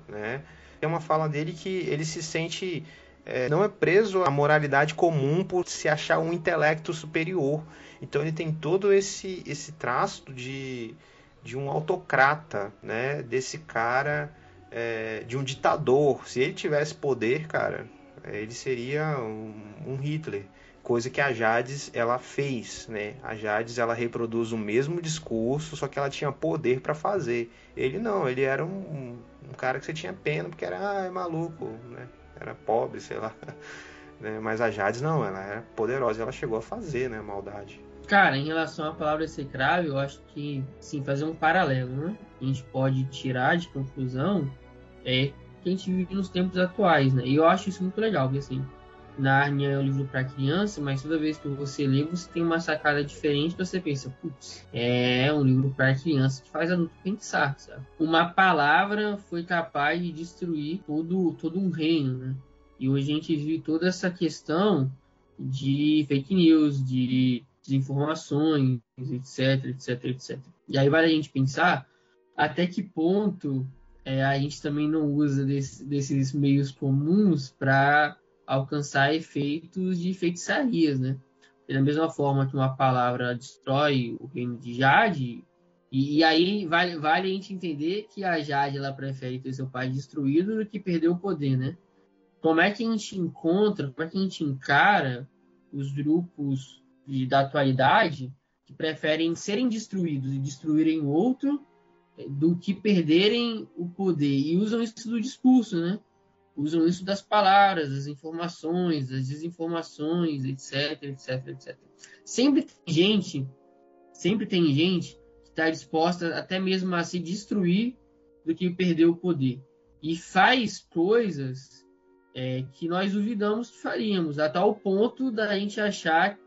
né? Tem uma fala dele que ele se sente é, não é preso à moralidade comum por se achar um intelecto superior. Então ele tem todo esse esse traço de, de um autocrata, né? Desse cara é, de um ditador. Se ele tivesse poder, cara, ele seria um, um Hitler coisa que a Jades ela fez, né? A Jades ela reproduz o mesmo discurso, só que ela tinha poder para fazer. Ele não, ele era um, um, cara que você tinha pena porque era ah, é maluco, né? Era pobre, sei lá. Né? Mas a Jades não, ela era poderosa, ela chegou a fazer, né, maldade. Cara, em relação à palavra execrável, eu acho que, sim, fazer um paralelo, né? A gente pode tirar de conclusão é que a gente vive nos tempos atuais, né? E eu acho isso muito legal, porque assim, Narnia é um livro para criança, mas toda vez que você lê, você tem uma sacada diferente, você pensa, putz, é um livro para criança que faz adulto pensar, sabe? Uma palavra foi capaz de destruir todo, todo um reino, né? E hoje a gente vive toda essa questão de fake news, de desinformações, etc, etc, etc. E aí vale a gente pensar até que ponto é, a gente também não usa desse, desses meios comuns para alcançar efeitos de feitiçarias, né? Da mesma forma que uma palavra destrói o reino de Jade, e, e, aí vale, vale a gente entender que a Jade ela prefere ter seu pai destruído do que perder o poder, né? Como é que a gente encontra, como é que a gente encara os grupos de, da atualidade que preferem serem destruídos e destruírem outro do que perderem o poder e usam isso do discurso, né? Usam isso das palavras, das informações, das desinformações, etc, etc, etc. Sempre tem gente, sempre tem gente que está disposta até mesmo a se destruir do que perder o poder e faz coisas é, que nós duvidamos que faríamos, a tal ponto da gente achar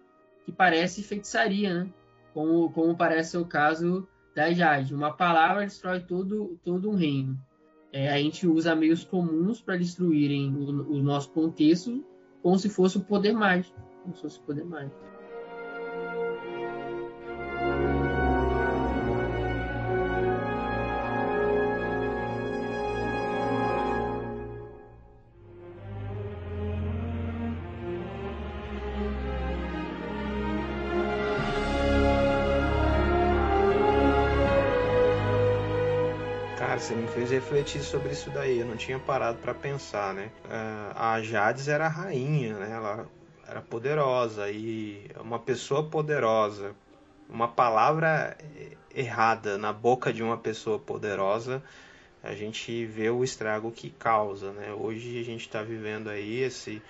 que parece feitiçaria, né? Como, como parece o caso da Jade. Uma palavra destrói todo, todo um reino. É, a gente usa meios comuns para destruírem o, o, nosso contexto como se fosse o poder mágico. Como se fosse o poder mágico. Fez refletir sobre isso daí. Eu não tinha parado para pensar, né? Ah, a Jades era a rainha, né? Ela era poderosa e uma pessoa poderosa, uma palavra errada na boca de uma pessoa poderosa, a gente vê o estrago que causa, né? Hoje a gente está vivendo aí esse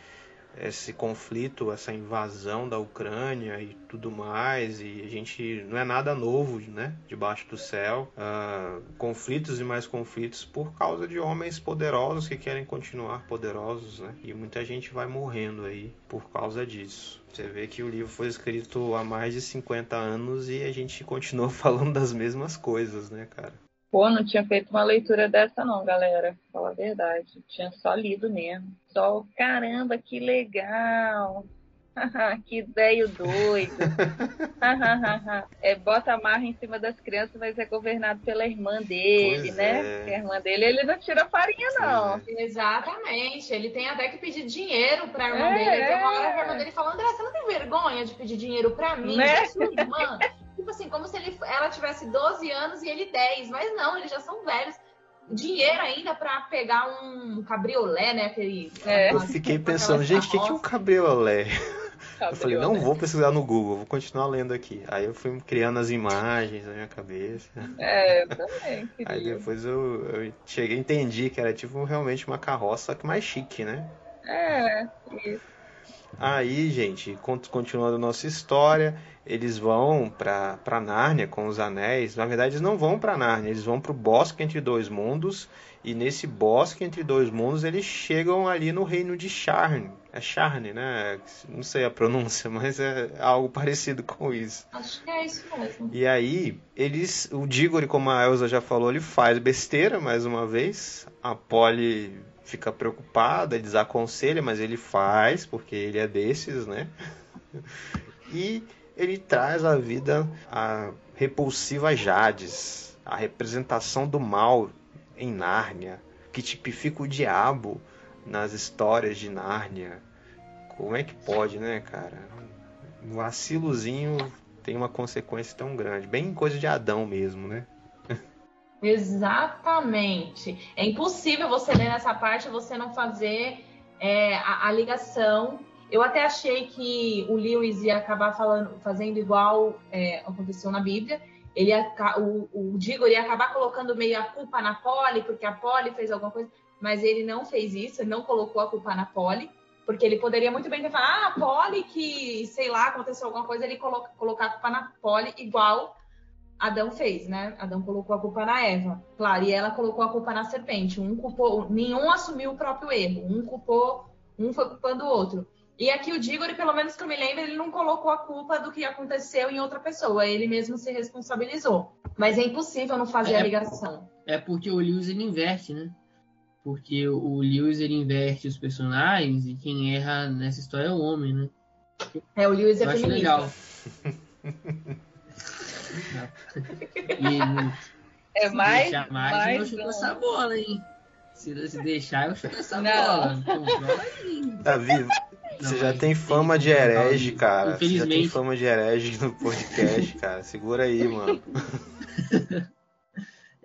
esse conflito, essa invasão da Ucrânia e tudo mais, e a gente não é nada novo, né, debaixo do céu, uh, conflitos e mais conflitos por causa de homens poderosos que querem continuar poderosos, né, e muita gente vai morrendo aí por causa disso. Você vê que o livro foi escrito há mais de 50 anos e a gente continua falando das mesmas coisas, né, cara? Pô, não tinha feito uma leitura dessa não, galera. Fala a verdade. Tinha só lido mesmo. Só, caramba, que legal. que velho doido. é, bota a marra em cima das crianças, mas é governado pela irmã dele, pois né? É. A irmã dele, ele não tira farinha, não. É. Exatamente. Ele tem até que pedir dinheiro pra irmã é, dele. Tem uma hora que a irmã dele fala, André, você não tem vergonha de pedir dinheiro pra mim? Né? Sua irmã? tipo assim, como se ele, ela tivesse 12 anos e ele 10. Mas não, eles já são velhos. Dinheiro ainda para pegar um cabriolé, né? Aquele, é. Eu fiquei pensando, gente, o que, que é um cabriolé? Eu falei, não vou pesquisar no Google, vou continuar lendo aqui. Aí eu fui criando as imagens na minha cabeça. É, eu também. Queria. Aí depois eu, eu cheguei, entendi que era tipo realmente uma carroça, só que mais chique, né? É, isso. Aí, gente, continuando a nossa história, eles vão para para Nárnia com os anéis. Na verdade, eles não vão para Nárnia, eles vão para o bosque entre dois mundos. E nesse bosque entre dois mundos, eles chegam ali no reino de Sharn. É Sharn, né? Não sei a pronúncia, mas é algo parecido com isso. Acho que é isso mesmo. E aí, eles, o Diggory, como a Elsa já falou, ele faz besteira mais uma vez. A Polly fica preocupada, desaconselha, mas ele faz, porque ele é desses, né? E ele traz à vida a repulsiva Jades, a representação do mal em Nárnia, que tipifica o diabo nas histórias de Nárnia. Como é que pode, né, cara? Um vacilozinho tem uma consequência tão grande. Bem coisa de Adão mesmo, né? Exatamente. É impossível você ler nessa parte você não fazer é, a, a, ligação. Eu até achei que o Lewis ia acabar falando, fazendo igual é, aconteceu na Bíblia. Ele ia, o, o ia acabar colocando meio a culpa na Polly, porque a Polly fez alguma coisa, mas ele não fez isso, ele não colocou a culpa na Polly, porque ele poderia muito bem ter falado, ah, a Polly que, sei lá, aconteceu alguma coisa, ele coloca, colocar a culpa na Polly, igual Adão fez, né? Adão colocou a culpa na Eva. Claro, e ela colocou a culpa na serpente. Um culpou, nenhum assumiu o próprio erro. Um culpou, um foi culpando o outro. E aqui o Diggory, pelo menos que eu me lembro, ele não colocou a culpa do que aconteceu em outra pessoa. Ele mesmo se responsabilizou. Mas é impossível não fazer é, a ligação. É porque o Lewis ele inverte, né? Porque o Lewis ele inverte os personagens e quem erra nessa história é o homem, né? É, o Lewis é eu feminista. legal. E, é mais. Deixar mais, mais eu chuto essa bola, hein? Se, se deixar, eu chuto essa não. bola. Davi, você já tem fama de herege, cara. Você já tem fama de herege no podcast, cara. Segura aí, mano.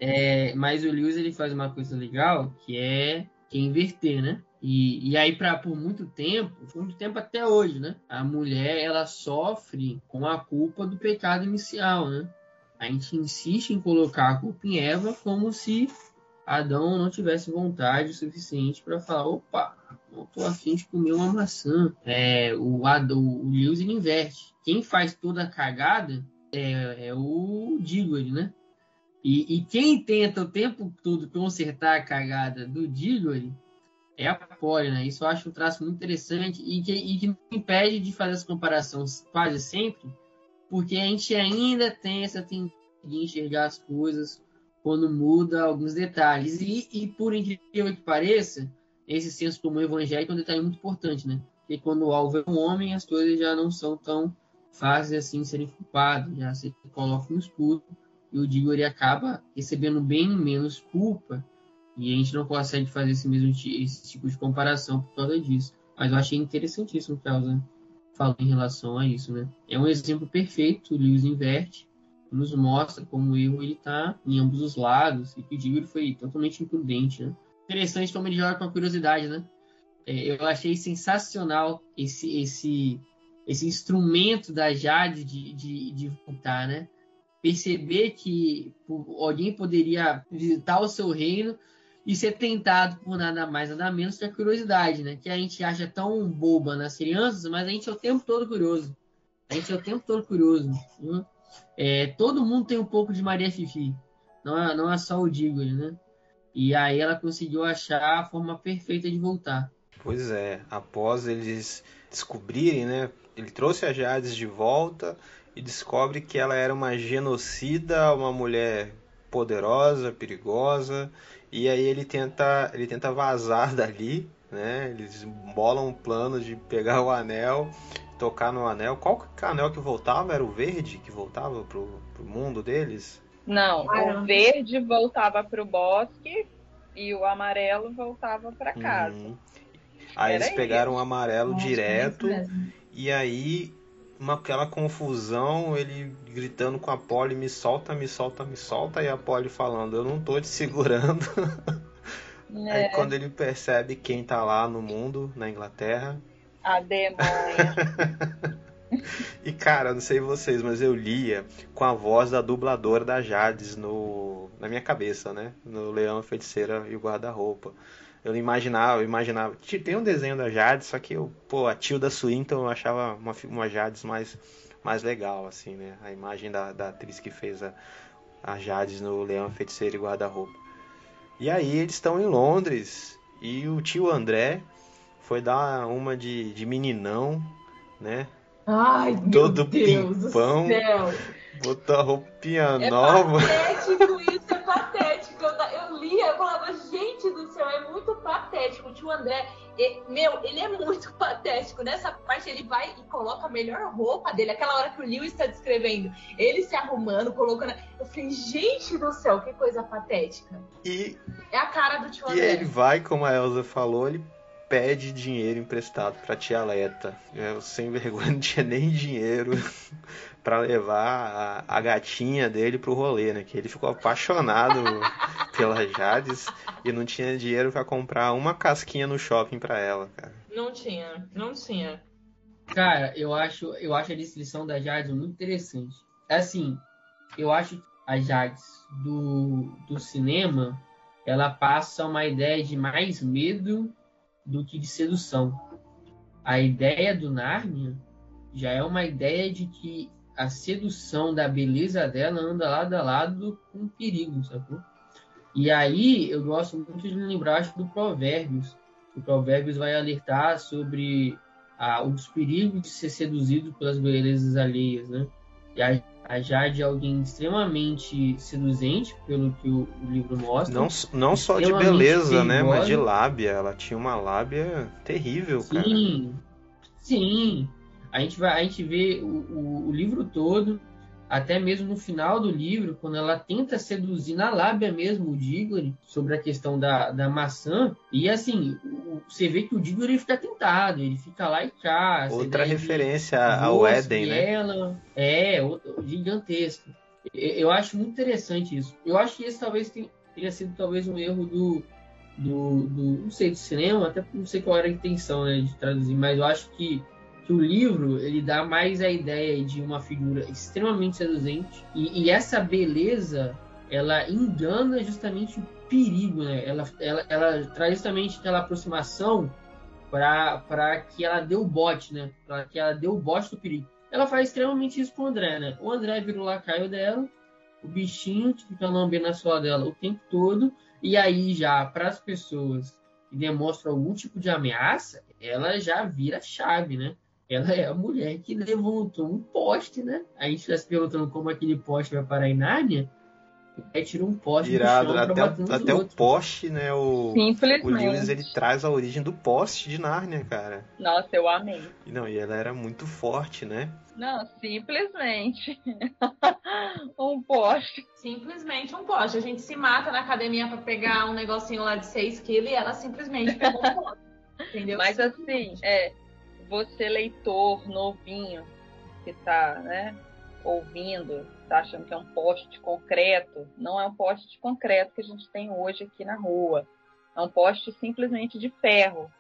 É, mas o Lewis ele faz uma coisa legal que é, que é inverter, né? E, e aí, pra, por muito tempo, por muito tempo até hoje, né? A mulher, ela sofre com a culpa do pecado inicial, né? a gente insiste em colocar a culpa em Eva como se Adão não tivesse vontade suficiente para falar, opa, não tô afim de comer uma maçã. É, o, Adão, o Lewis ele inverte. Quem faz toda a cagada é, é o Diggory, né? E, e, quem tenta o tempo todo consertar a cagada do Diggory é a Polly, né? Isso eu acho um traço muito interessante e que, e que impede de fazer essa comparação quase sempre, porque a gente ainda tem essa tendência de enxergar as coisas quando muda alguns detalhes. E, e por incrível que pareça, esse senso comum evangélico é um detalhe muito importante, né? Porque quando o alvo é um homem, as coisas já não são tão fáceis assim de serem culpadas, já se coloca no escuro e o Diggory acaba recebendo bem menos culpa e a gente não consegue fazer esse mesmo esse tipo de comparação por causa disso. Mas eu achei interessantíssimo o que a Elza falou em relação a isso, né? É um exemplo perfeito, o Lewis inverte, nos mostra como o erro ele está em ambos os lados e que o Diggory foi totalmente imprudente, né? Interessante como ele joga com a curiosidade, né? É, eu achei sensacional esse esse esse instrumento da Jade de, de, de voltar, né? Perceber que alguém poderia visitar o seu reino e ser tentado por nada mais, nada menos que a curiosidade, né? Que a gente acha tão boba nas crianças, mas a gente é o tempo todo curioso. A gente é o tempo todo curioso. Né? É, todo mundo tem um pouco de Maria Fifi. Não é, não é só o Diggory, né? E aí ela conseguiu achar a forma perfeita de voltar. Pois é, após eles descobrirem, né? Ele trouxe a Jades de volta e descobre que ela era uma genocida, uma mulher poderosa, perigosa, e aí ele tenta, ele tenta vazar dali, né? Eles bolam um plano de pegar o anel, tocar no anel. Qual que é anel que voltava? Era o verde que voltava pro, pro mundo deles? Não, o verde voltava pro bosque e o amarelo voltava para casa. Hum. Aí Era eles pegaram o amarelo direto e aí uma, aquela confusão, ele gritando com a Polly, me solta, me solta, me solta, e a Polly falando, eu não tô te segurando. É. Aí quando ele percebe quem tá lá no mundo, na Inglaterra. A demônia. e cara, não sei vocês, mas eu lia com a voz da dubladora da Jades no, na minha cabeça, né? No Leão, a Feiticeira e o Guarda-Roupa. Eu não imaginava, eu imaginava. Tem um desenho da Jades, só que eu, pô, a Tilda Swinton eu achava uma, uma Jades mais, mais legal, assim, né? A imagem da, da atriz que fez a, a Jades no Leão Feiticeiro e Guarda-Roupa. E aí eles estão em Londres e o tio André foi dar uma de, de meninão, né? Ai, Todo meu Deus pimpão, do céu. botou a roupinha é nova. Patético isso, patético. O tio André, meu, ele é muito patético. Nessa parte ele vai e coloca a melhor roupa dele, aquela hora que o Lewis está descrevendo, ele se arrumando, colocando. Eu falei, gente do céu, que coisa patética. E, é a cara do tio e André. ele vai, como a Elsa falou, ele pede dinheiro emprestado pra tia Leta. Eu, sem vergonha, não tinha nem dinheiro para levar a, a, gatinha dele pro rolê, né? Que ele ficou apaixonado pela Jades e não tinha dinheiro para comprar uma casquinha no shopping para ela, cara. Não tinha, não tinha. Cara, eu acho, eu acho a descrição da Jades muito interessante. É assim, eu acho que a Jades do, do cinema, ela passa uma ideia de mais medo do que de sedução. A ideia do Narnia já é uma ideia de que a sedução da beleza dela anda lado a lado com perigo, sacou? E aí eu gosto muito de lembrar acho, do Provérbios. O Provérbios vai alertar sobre ah, os perigos de ser seduzido pelas belezas alheias, né? E a a Jade é alguém extremamente seduzente, pelo que o, o livro mostra. Não, não só de beleza, né? Mas de lábia. Ela tinha uma lábia terrível, sim, cara. Sim, sim. A gente, vai, a gente vê o, o, o livro todo até mesmo no final do livro, quando ela tenta seduzir na lábia mesmo o Diggory sobre a questão da, da maçã, e assim, você vê que o Diggory fica tentado, ele fica lá e cá. Outra referência ao Éden, né? Ela, é, gigantesco. Eu acho muito interessante isso. Eu acho que esse talvez tenha sido talvez um erro do, do, do, não sei, do cinema, até não sei qual era a intenção né, de traduzir, mas eu acho que que o livro ele dá mais a ideia de uma figura extremamente seduzente e, e essa beleza ela engana justamente o perigo, né? Ela, ela, ela traz justamente aquela aproximação para que ela dê o bote, né? Para que ela dê o bote do perigo. Ela faz extremamente isso com o André, né? O André vira o lacaio dela, o bichinho fica lambendo a sola dela o tempo todo, e aí já para as pessoas que demonstram algum tipo de ameaça, ela já vira chave, né? Ela é a mulher que levantou um poste, né? A gente está se perguntando como aquele poste vai parar em Nárnia. Aí tira um poste Irado, até, o, até o poste, né? O, Simplesmente. o Lewis ele traz a origem do poste de Nárnia, cara. Nossa, eu amei. Não, e ela era muito forte, né? Não, simplesmente. um poste. Simplesmente um poste. A gente se mata na academia para pegar um negocinho lá de 6 quilos e ela simplesmente pegou um poste. Entendeu? Mas assim, é, você leitor novinho que tá, né, ouvindo, tá achando que é um poste de concreto, não é um poste de concreto que a gente tem hoje aqui na rua. É um poste simplesmente de ferro,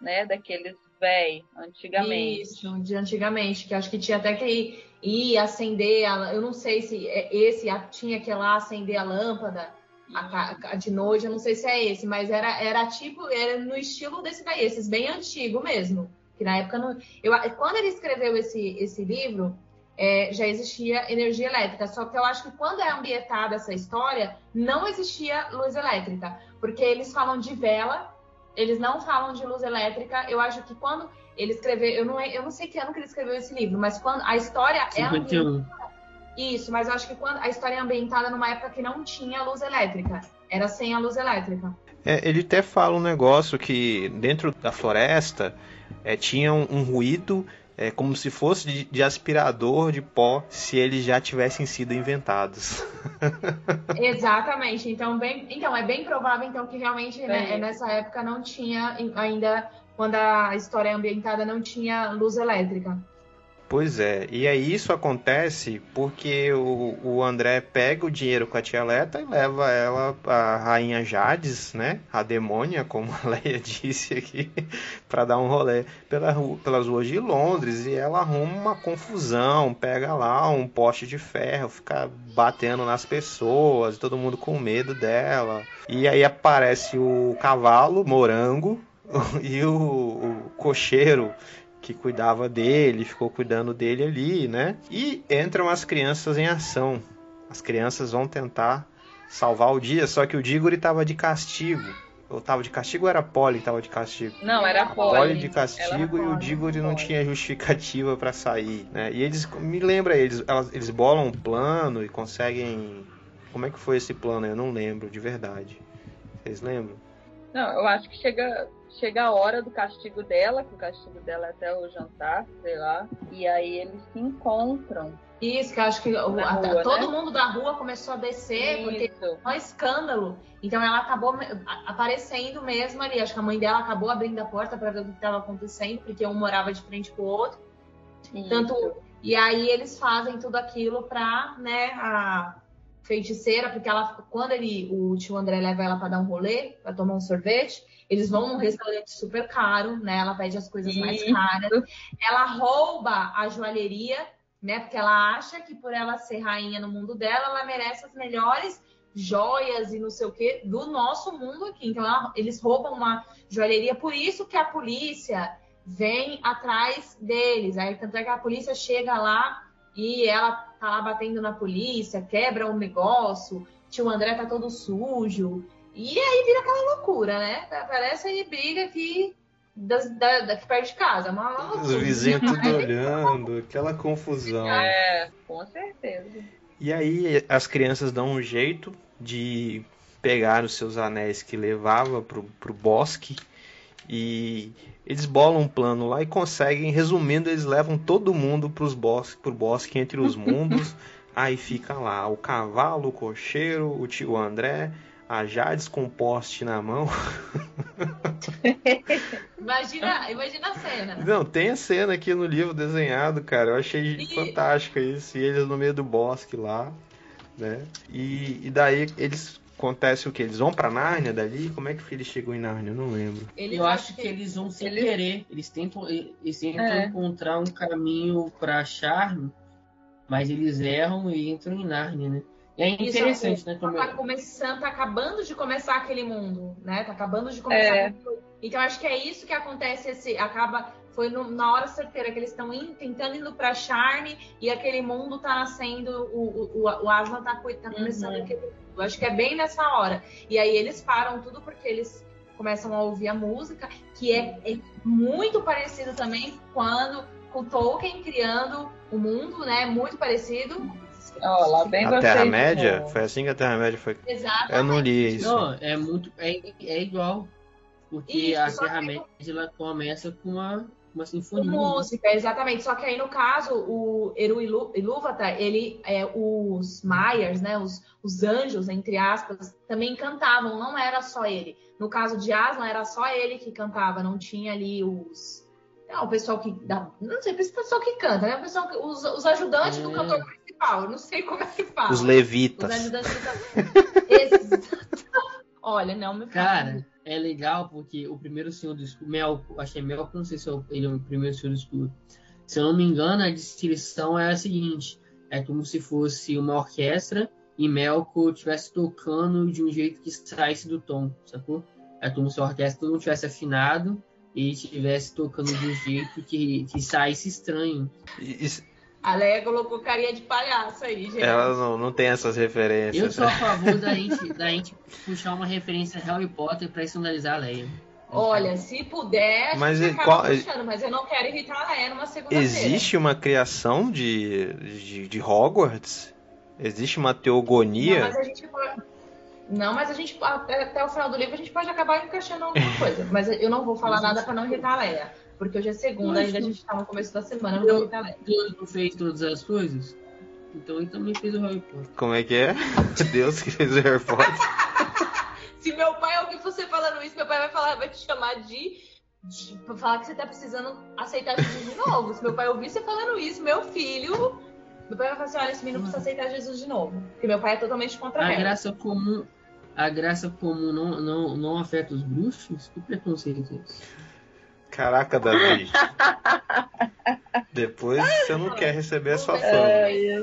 né, daqueles velho, antigamente. Isso, de antigamente, que acho que tinha até que ir acender, a, eu não sei se é esse tinha que ir lá acender a lâmpada a, a, de noite, eu não sei se é esse, mas era, era tipo, era no estilo desse daí, esses bem antigo mesmo. Que na época não. Eu, quando ele escreveu esse, esse livro, é, já existia energia elétrica. Só que eu acho que quando é ambientada essa história, não existia luz elétrica. Porque eles falam de vela, eles não falam de luz elétrica. Eu acho que quando ele escreveu, eu não, eu não sei que ano que ele escreveu esse livro, mas quando a história 51. é ambientada. Isso, mas eu acho que quando a história é ambientada numa época que não tinha luz elétrica. Era sem a luz elétrica. É, ele até fala um negócio que dentro da floresta é, tinha um, um ruído é, como se fosse de, de, aspirador de pó se eles já tivessem sido inventados. Exatamente. Então, bem, então é bem provável então que realmente né, nessa época não tinha ainda quando a história é ambientada não tinha luz elétrica. Pois é, e aí isso acontece porque o, o André pega o dinheiro com a tia Leta e leva ela a rainha Jades, né? A demônia, como a Leia disse aqui, para dar um rolê pela, pelas ruas de Londres e ela arruma uma confusão, pega lá um poste de ferro, fica batendo nas pessoas, todo mundo com medo dela. E aí aparece o cavalo, morango, e o, o cocheiro que cuidava dele, ficou cuidando dele ali, né? E entram as crianças em ação. As crianças vão tentar salvar o dia, só que o Diggory estava de castigo. Ou tava de castigo ou era Polly que tava de castigo? Não, era Polly. Polly de castigo e o Diggory não tinha justificativa para sair, né? E eles, me lembra, eles, eles bolam um plano e conseguem... Como é que foi esse plano? Eu não lembro, de verdade. Vocês lembram? Não, eu acho que chega chega a hora do castigo dela, que o castigo dela é até o jantar, sei lá, e aí eles se encontram. Isso, que eu acho que o, a, rua, todo né? mundo da rua começou a descer, Isso. porque foi um escândalo. Então ela acabou aparecendo mesmo ali. Acho que a mãe dela acabou abrindo a porta para ver o que estava acontecendo, porque um morava de frente pro outro. Isso. Tanto e aí eles fazem tudo aquilo para, né, a feiticeira, porque ela quando ele o tio André leva ela para dar um rolê, para tomar um sorvete, eles vão num restaurante super caro, né? Ela pede as coisas mais caras. Ela rouba a joalheria, né? Porque ela acha que por ela ser rainha no mundo dela, ela merece as melhores joias e não sei o que do nosso mundo aqui. Então ela, eles roubam uma joalheria, por isso que a polícia vem atrás deles. Aí tanto é que a polícia chega lá e ela tá lá batendo na polícia, quebra um negócio, tio André tá todo sujo. E aí vira aquela loucura, né? Parece aí briga aqui das, da, daqui perto de casa. Uma, uma loucura. Os vizinhos tudo olhando, aquela confusão. É, com certeza. E aí as crianças dão um jeito de pegar os seus anéis que levava pro, pro bosque e eles bolam um plano lá e conseguem, resumindo, eles levam todo mundo pros bosque, pro bosque entre os mundos. aí fica lá o cavalo, o cocheiro, o tio André, a Jades com poste na mão. imagina, imagina a cena. Não, tem a cena aqui no livro desenhado, cara. Eu achei e... fantástico isso. E eles no meio do bosque lá, né? E, e daí eles acontece o que? Eles vão pra Nárnia dali? Como é que eles chegam em Nárnia? Eu não lembro. Eles Eu acho que eles vão sem Eles- querer. Eles tentam, eles tentam É. encontrar um caminho pra Charme, mas eles erram e entram em Nárnia, né? É Isso, interessante, né? Como tá começando, tá acabando de começar aquele mundo, né? Tá acabando de começar. É. Então acho que é isso que acontece, esse acaba foi no- na hora certeira que eles estão tentando indo pra Charne e aquele mundo tá nascendo, o, o, o, Aslan tá, tá começando Uhum. aquele mundo. Acho que é bem nessa hora. E aí eles param tudo porque eles começam a ouvir a música, que é, é muito parecido também quando com o Tolkien criando o mundo, né? Muito parecido. Ó, lá vem A Terra-média? Foi assim que a Terra-média foi. Exato. Eu não li isso. Não, é muito. É, é igual. Porque Isso, a só que- Terra-média ela começa com uma, uma Com sinfonia. né? música, exatamente. Só que aí, no caso, o Eru Ilúvatar, ele, é, os Maias, né, os, os anjos, entre aspas, também cantavam, não era só ele. No caso de Aslan, era só ele que cantava, não tinha ali os... Não, o pessoal que... dá- não sei, o pessoal que canta, né? O pessoal que, os, os ajudantes do É. cantor principal, eu não sei como é que fala. Os Os levitas. ajudantes do cantor. Exato. Olha, não me fala. Cara, é legal porque o primeiro Senhor do Escuro, Melco, acho que é Melco, não sei se é o- ele é o primeiro Senhor do Escuro. Se eu não me engano, a descrição é a seguinte: é como se fosse uma orquestra e Melco estivesse tocando de um jeito que saísse do tom, sacou? É como se a orquestra não tivesse afinado e estivesse tocando de um jeito que, que saísse estranho. E- A Leia colocou carinha de palhaço aí, gente. Ela não, não tem essas Eu referências. sou a favor da gente, da gente puxar uma referência a Harry Potter pra escandalizar a Leia. Olha, se puder, a Mas gente acaba qual- puxando, mas eu não quero irritar a Leia numa segunda-feira. Existe uma criação de, de, de Hogwarts? Existe uma Não, teogonia? mas a gente pode... Não, mas a gente até, até o final do livro a gente pode acabar encaixando alguma coisa. Mas eu não vou falar nada pra não irritar a Leia. Porque hoje é segunda, ainda a gente tá no começo da semana, eu não. Deus não fez todas as coisas? Então ele também fez o Harry Potter. Como é que é? Deus que fez o Harry Potter. Se meu pai ouvir você falando isso, meu pai vai falar, vai te chamar de. de pra falar que você tá precisando aceitar Jesus de novo. Se meu pai ouvir você falando isso, meu filho. Meu pai vai falar assim: olha, esse menino precisa aceitar Jesus de novo. Porque meu pai é totalmente contra A Harry. graça comum, a graça comum não, não, não afeta os bruxos? Que preconceito é esse? Caraca, Davi. Depois você não quer receber a sua fama. É.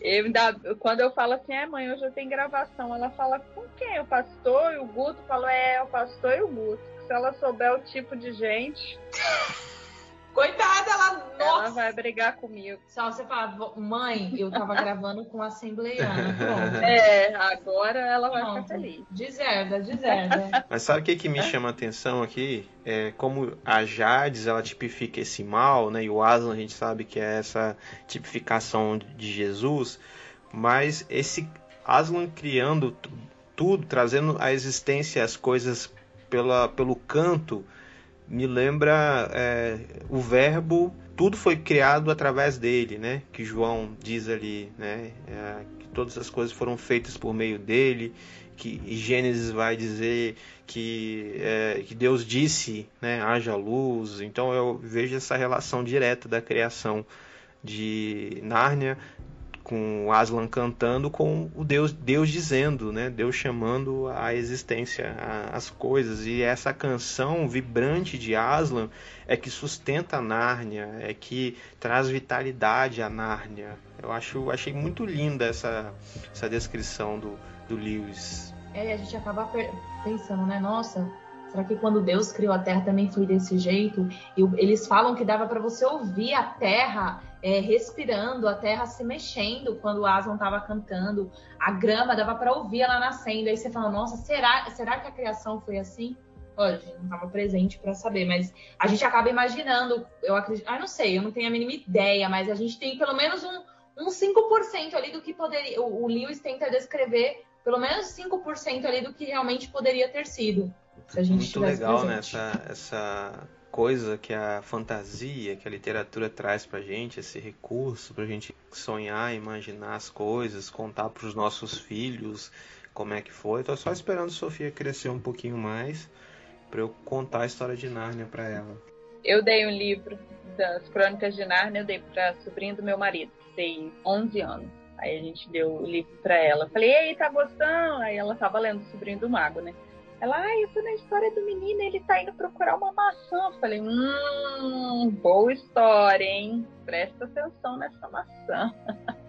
Eu quando eu falo assim, é mãe, hoje eu tenho gravação, ela fala com quem? O pastor e o Guto? Falou, é, o pastor e o Guto. Se ela souber o tipo de gente, Coitada, ela. ela Nossa! vai brigar comigo. Só você fala, "Vo- mãe, eu tava gravando com a assembleiana. Pronto. É, agora ela vai Pronto. ficar feliz. Deserda, deserda. Mas sabe o que, que me chama a atenção aqui? É como a Jades ela tipifica esse mal, né? E o Aslan a gente sabe que é essa tipificação de Jesus, mas esse Aslan criando tu- tudo, trazendo à existência as coisas pela, pelo canto, me lembra é, o verbo, tudo foi criado através dele, né? Que João diz ali, né? É, que todas as coisas foram feitas por meio dele, que Gênesis vai dizer que, é, que Deus disse, né? Haja luz. Então eu vejo essa relação direta da criação de Nárnia com Aslan cantando com o Deus Deus dizendo, né? Deus chamando à existência a- as coisas e essa canção vibrante de Aslan é que sustenta a Nárnia, é que traz vitalidade à Nárnia. Eu acho achei muito linda essa essa descrição do do Lewis. É, a gente acaba pensando, né? Nossa, será que quando Deus criou a Terra também foi desse jeito? E eles falam que dava para você ouvir a Terra é, respirando, a Terra se mexendo quando o Aslan estava cantando, a grama dava para ouvir ela nascendo. Aí você fala, nossa, será, será que a criação foi assim? Olha, a gente não estava presente para saber, mas a gente acaba imaginando. Eu acredito, ah, não sei, eu não tenho a mínima ideia, mas a gente tem pelo menos um, um 5% ali do que poderia. O, o Lewis tenta descrever pelo menos 5% ali do que realmente poderia ter sido. Se a gente Muito legal, né? presente. Essa, essa coisa que a fantasia, que a literatura traz pra gente, esse recurso pra gente sonhar, imaginar as coisas, contar pros nossos filhos como é que foi. Tô só esperando Sofia crescer um pouquinho mais pra eu contar a história de Nárnia pra ela. Eu dei um livro das Crônicas de Nárnia, eu dei pra sobrinho do meu marido, tem 11 anos. Aí a gente deu o livro pra ela. Falei, ei, tá gostando? Aí ela tava lendo Sobrinho do Mago, né? Ela, ai, eu tô na história do menino, ele tá indo procurar uma maçã. Falei, hum, boa história, hein? Presta atenção nessa maçã.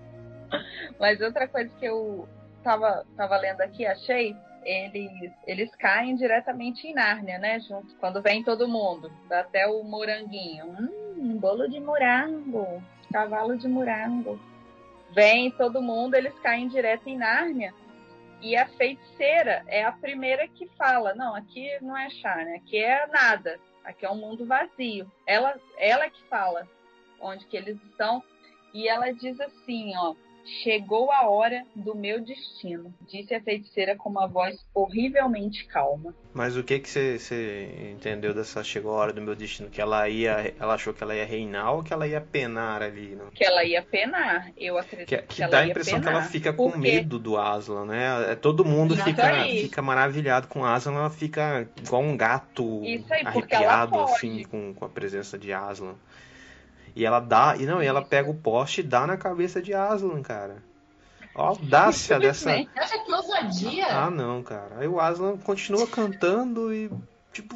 Mas outra coisa que eu tava, tava lendo aqui, achei, eles, eles caem diretamente em Nárnia, né? Junto, quando vem todo mundo, dá até o moranguinho. Hum, bolo de morango, cavalo de morango. Vem todo mundo, eles caem direto em Nárnia. E a feiticeira é a primeira que fala: não, aqui não é né? aqui é nada, aqui é um mundo vazio. Ela, ela é que fala onde que eles estão e ela diz assim, ó. Chegou a hora do meu destino, disse a feiticeira com uma voz horrivelmente calma. Mas o que que você entendeu dessa chegou a hora do meu destino? Que ela ia, ela achou que ela ia reinar ou que ela ia penar ali? Não? Que ela ia penar, eu acredito que, que, que dá a impressão penar. que ela fica com quê? medo do Aslan, né? É, Todo mundo fica, aí. fica maravilhado com o Aslan, ela fica igual um gato aí, porque arrepiado assim com, com a presença de Aslan. E ela dá, e não, e ela pega o poste e dá na cabeça de Aslan, cara. A audácia dessa. Acha que ousadia? Ah, não, cara. Aí o Aslan continua cantando e, tipo,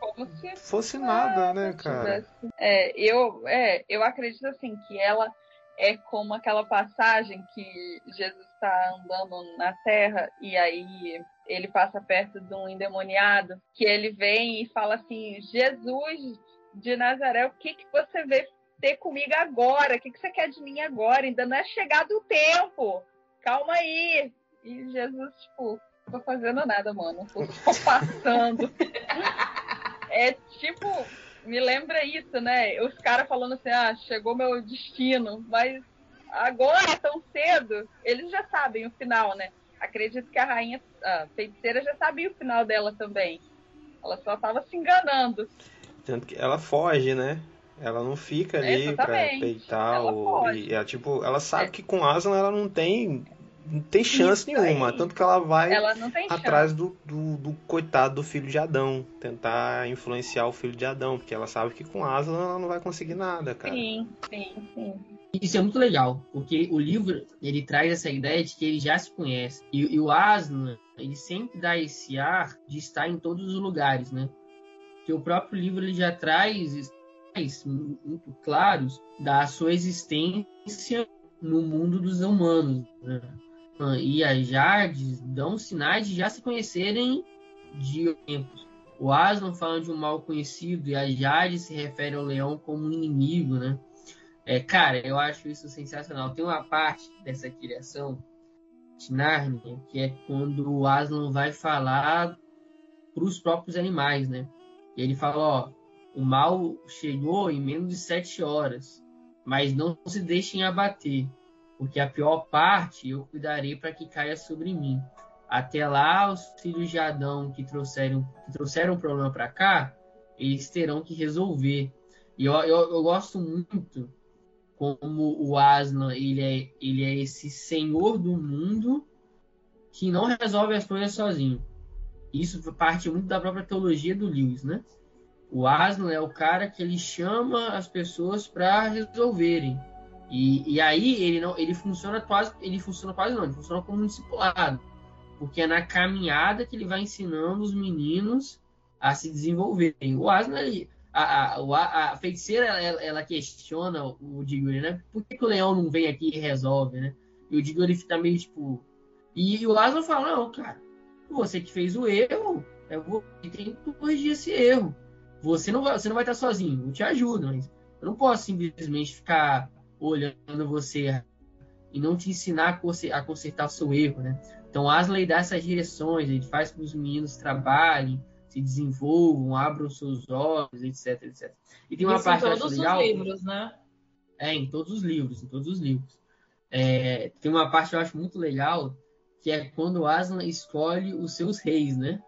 Como se fosse nada, né, cara? É, eu, é, eu acredito assim que ela é como aquela passagem que Jesus está andando na terra e aí ele passa perto de um endemoniado, que ele vem e fala assim: Jesus de Nazaré, o que, que você veio ter comigo agora? O que, que você quer de mim agora? Ainda não é chegado o tempo. Calma aí. E Jesus, tipo, não tô fazendo nada, mano. Tô só passando. É tipo, me lembra isso, né? Os caras falando assim, ah, chegou meu destino, mas agora, tão cedo, eles já sabem o final, né? Acredito que a rainha, a feiticeira já sabia o final dela também. Ela só tava se enganando. Tanto que ela foge, né? Ela não fica ali pra Exatamente. peitar Ela o. foge. E ela, tipo, ela sabe É. que com Aslan ela não tem. Não tem chance Isso nenhuma. aí. Tanto que ela vai Ela atrás do, do, do coitado do filho de Adão. Tentar influenciar o filho de Adão. Porque ela sabe que com Aslan ela não vai conseguir nada, cara. Sim, sim, sim. Isso é muito legal, porque o livro ele traz essa ideia de que ele já se conhece. E, e o Aslan, ele sempre dá esse ar de estar em todos os lugares, né? Que o próprio livro ele já traz muito claros da sua existência no mundo dos humanos. Né? Ah, E as Jardes dão sinais de já se conhecerem de tempos. O Aslan fala de um mal conhecido e a Jade se refere ao leão como um inimigo, né? É, cara, eu acho isso sensacional. Tem uma parte dessa criação de Narnia que é quando o Aslan vai falar para os próprios animais, né? E ele fala, ó, o mal chegou em menos de sete horas, mas não se deixem abater, porque a pior parte eu cuidarei para que caia sobre mim. Até lá, os filhos de Adão que trouxeram, que trouxeram o problema para cá, eles terão que resolver. E eu, eu, eu gosto muito como o Aslan ele é, ele é esse senhor do mundo que não resolve as coisas sozinho. Isso parte muito da própria teologia do Lewis, né? O Aslan é o cara que ele chama as pessoas para resolverem. E, e aí ele não ele funciona quase ele funciona quase não, ele funciona como um discipulado. Porque é na caminhada que ele vai ensinando os meninos a se desenvolverem. O Aslan ele, a, a, a, feiticeira ela, ela questiona o Diggory, né? Por que, que o leão não vem aqui e resolve, né? E o Diggory fica meio tipo. E, o Aslan fala: Não, cara, você que fez o erro, é você que tem que corrigir esse erro. Você não vai, você não vai estar sozinho, eu te ajudo, mas eu não posso simplesmente ficar olhando você e não te ensinar a conser- a consertar o seu erro, né? Então, Aslan ele dá essas direções, ele faz com que os meninos trabalhem, se desenvolvam, abram seus olhos, etc, etc. E tem uma Isso parte que em eu acho todos legal. os livros, né? É, em todos os livros, em todos os livros. É, tem uma parte que eu acho muito legal, que é quando Aslan escolhe os seus reis, né?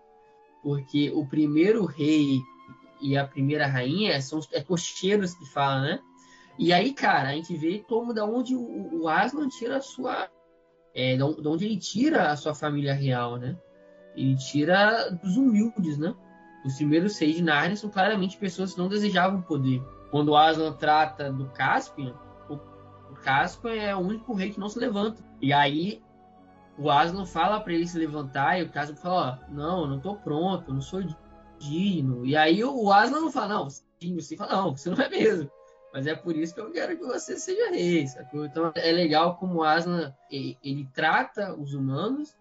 Porque o primeiro rei e a primeira rainha são os é cocheiros que falam, né? E aí, cara, a gente vê como da onde o, o Aslan tira a sua. É, da onde ele tira a sua família real, né? Ele tira dos humildes, né? Os primeiros reis de Nárnia são claramente pessoas que não desejavam poder. Quando o Aslan trata do Caspian, o Casco é o único rei que não se levanta. E aí o Aslan fala para ele se levantar e o Casco fala, ó, não, eu não tô pronto, eu não sou digno. E aí o Aslan não fala, não, você é você fala, não, você não é mesmo. Mas é por isso que eu quero que você seja rei, sacou? Então é legal como o Aslan, ele, trata os humanos,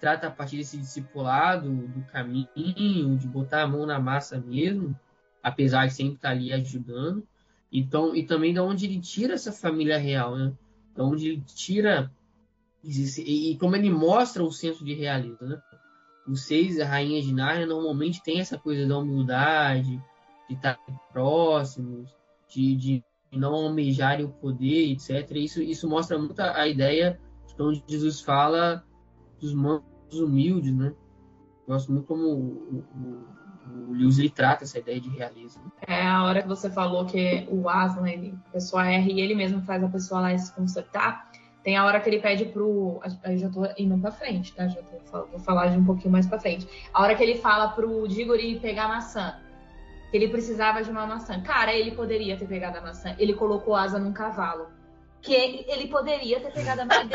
trata a partir desse discipulado, do caminho, de botar a mão na massa mesmo, apesar de sempre estar ali ajudando. Então, e também da onde ele tira essa família real, né? Da onde ele tira e, e como ele mostra o senso de realismo, né? Os seis rainhas de Nárnia normalmente tem essa coisa da humildade, de estar próximos, de, de não almejarem o poder, etc. Isso, isso mostra muito a ideia de onde Jesus fala dos mantos humildes, né? Gosto muito como o, o, o Lewis ele trata essa ideia de realismo. É a hora que você falou que o Aslan, ele, a pessoa e ele mesmo faz a pessoa lá se consertar. Tem a hora que ele pede pro. Aí já tô indo pra frente, tá? Já tô, vou falar de um pouquinho mais pra frente. A hora que ele fala pro Diggory pegar maçã. Que ele precisava de uma maçã. Cara, ele poderia ter pegado a maçã. Ele colocou asa num cavalo. Que ele poderia ter pegado a maçã.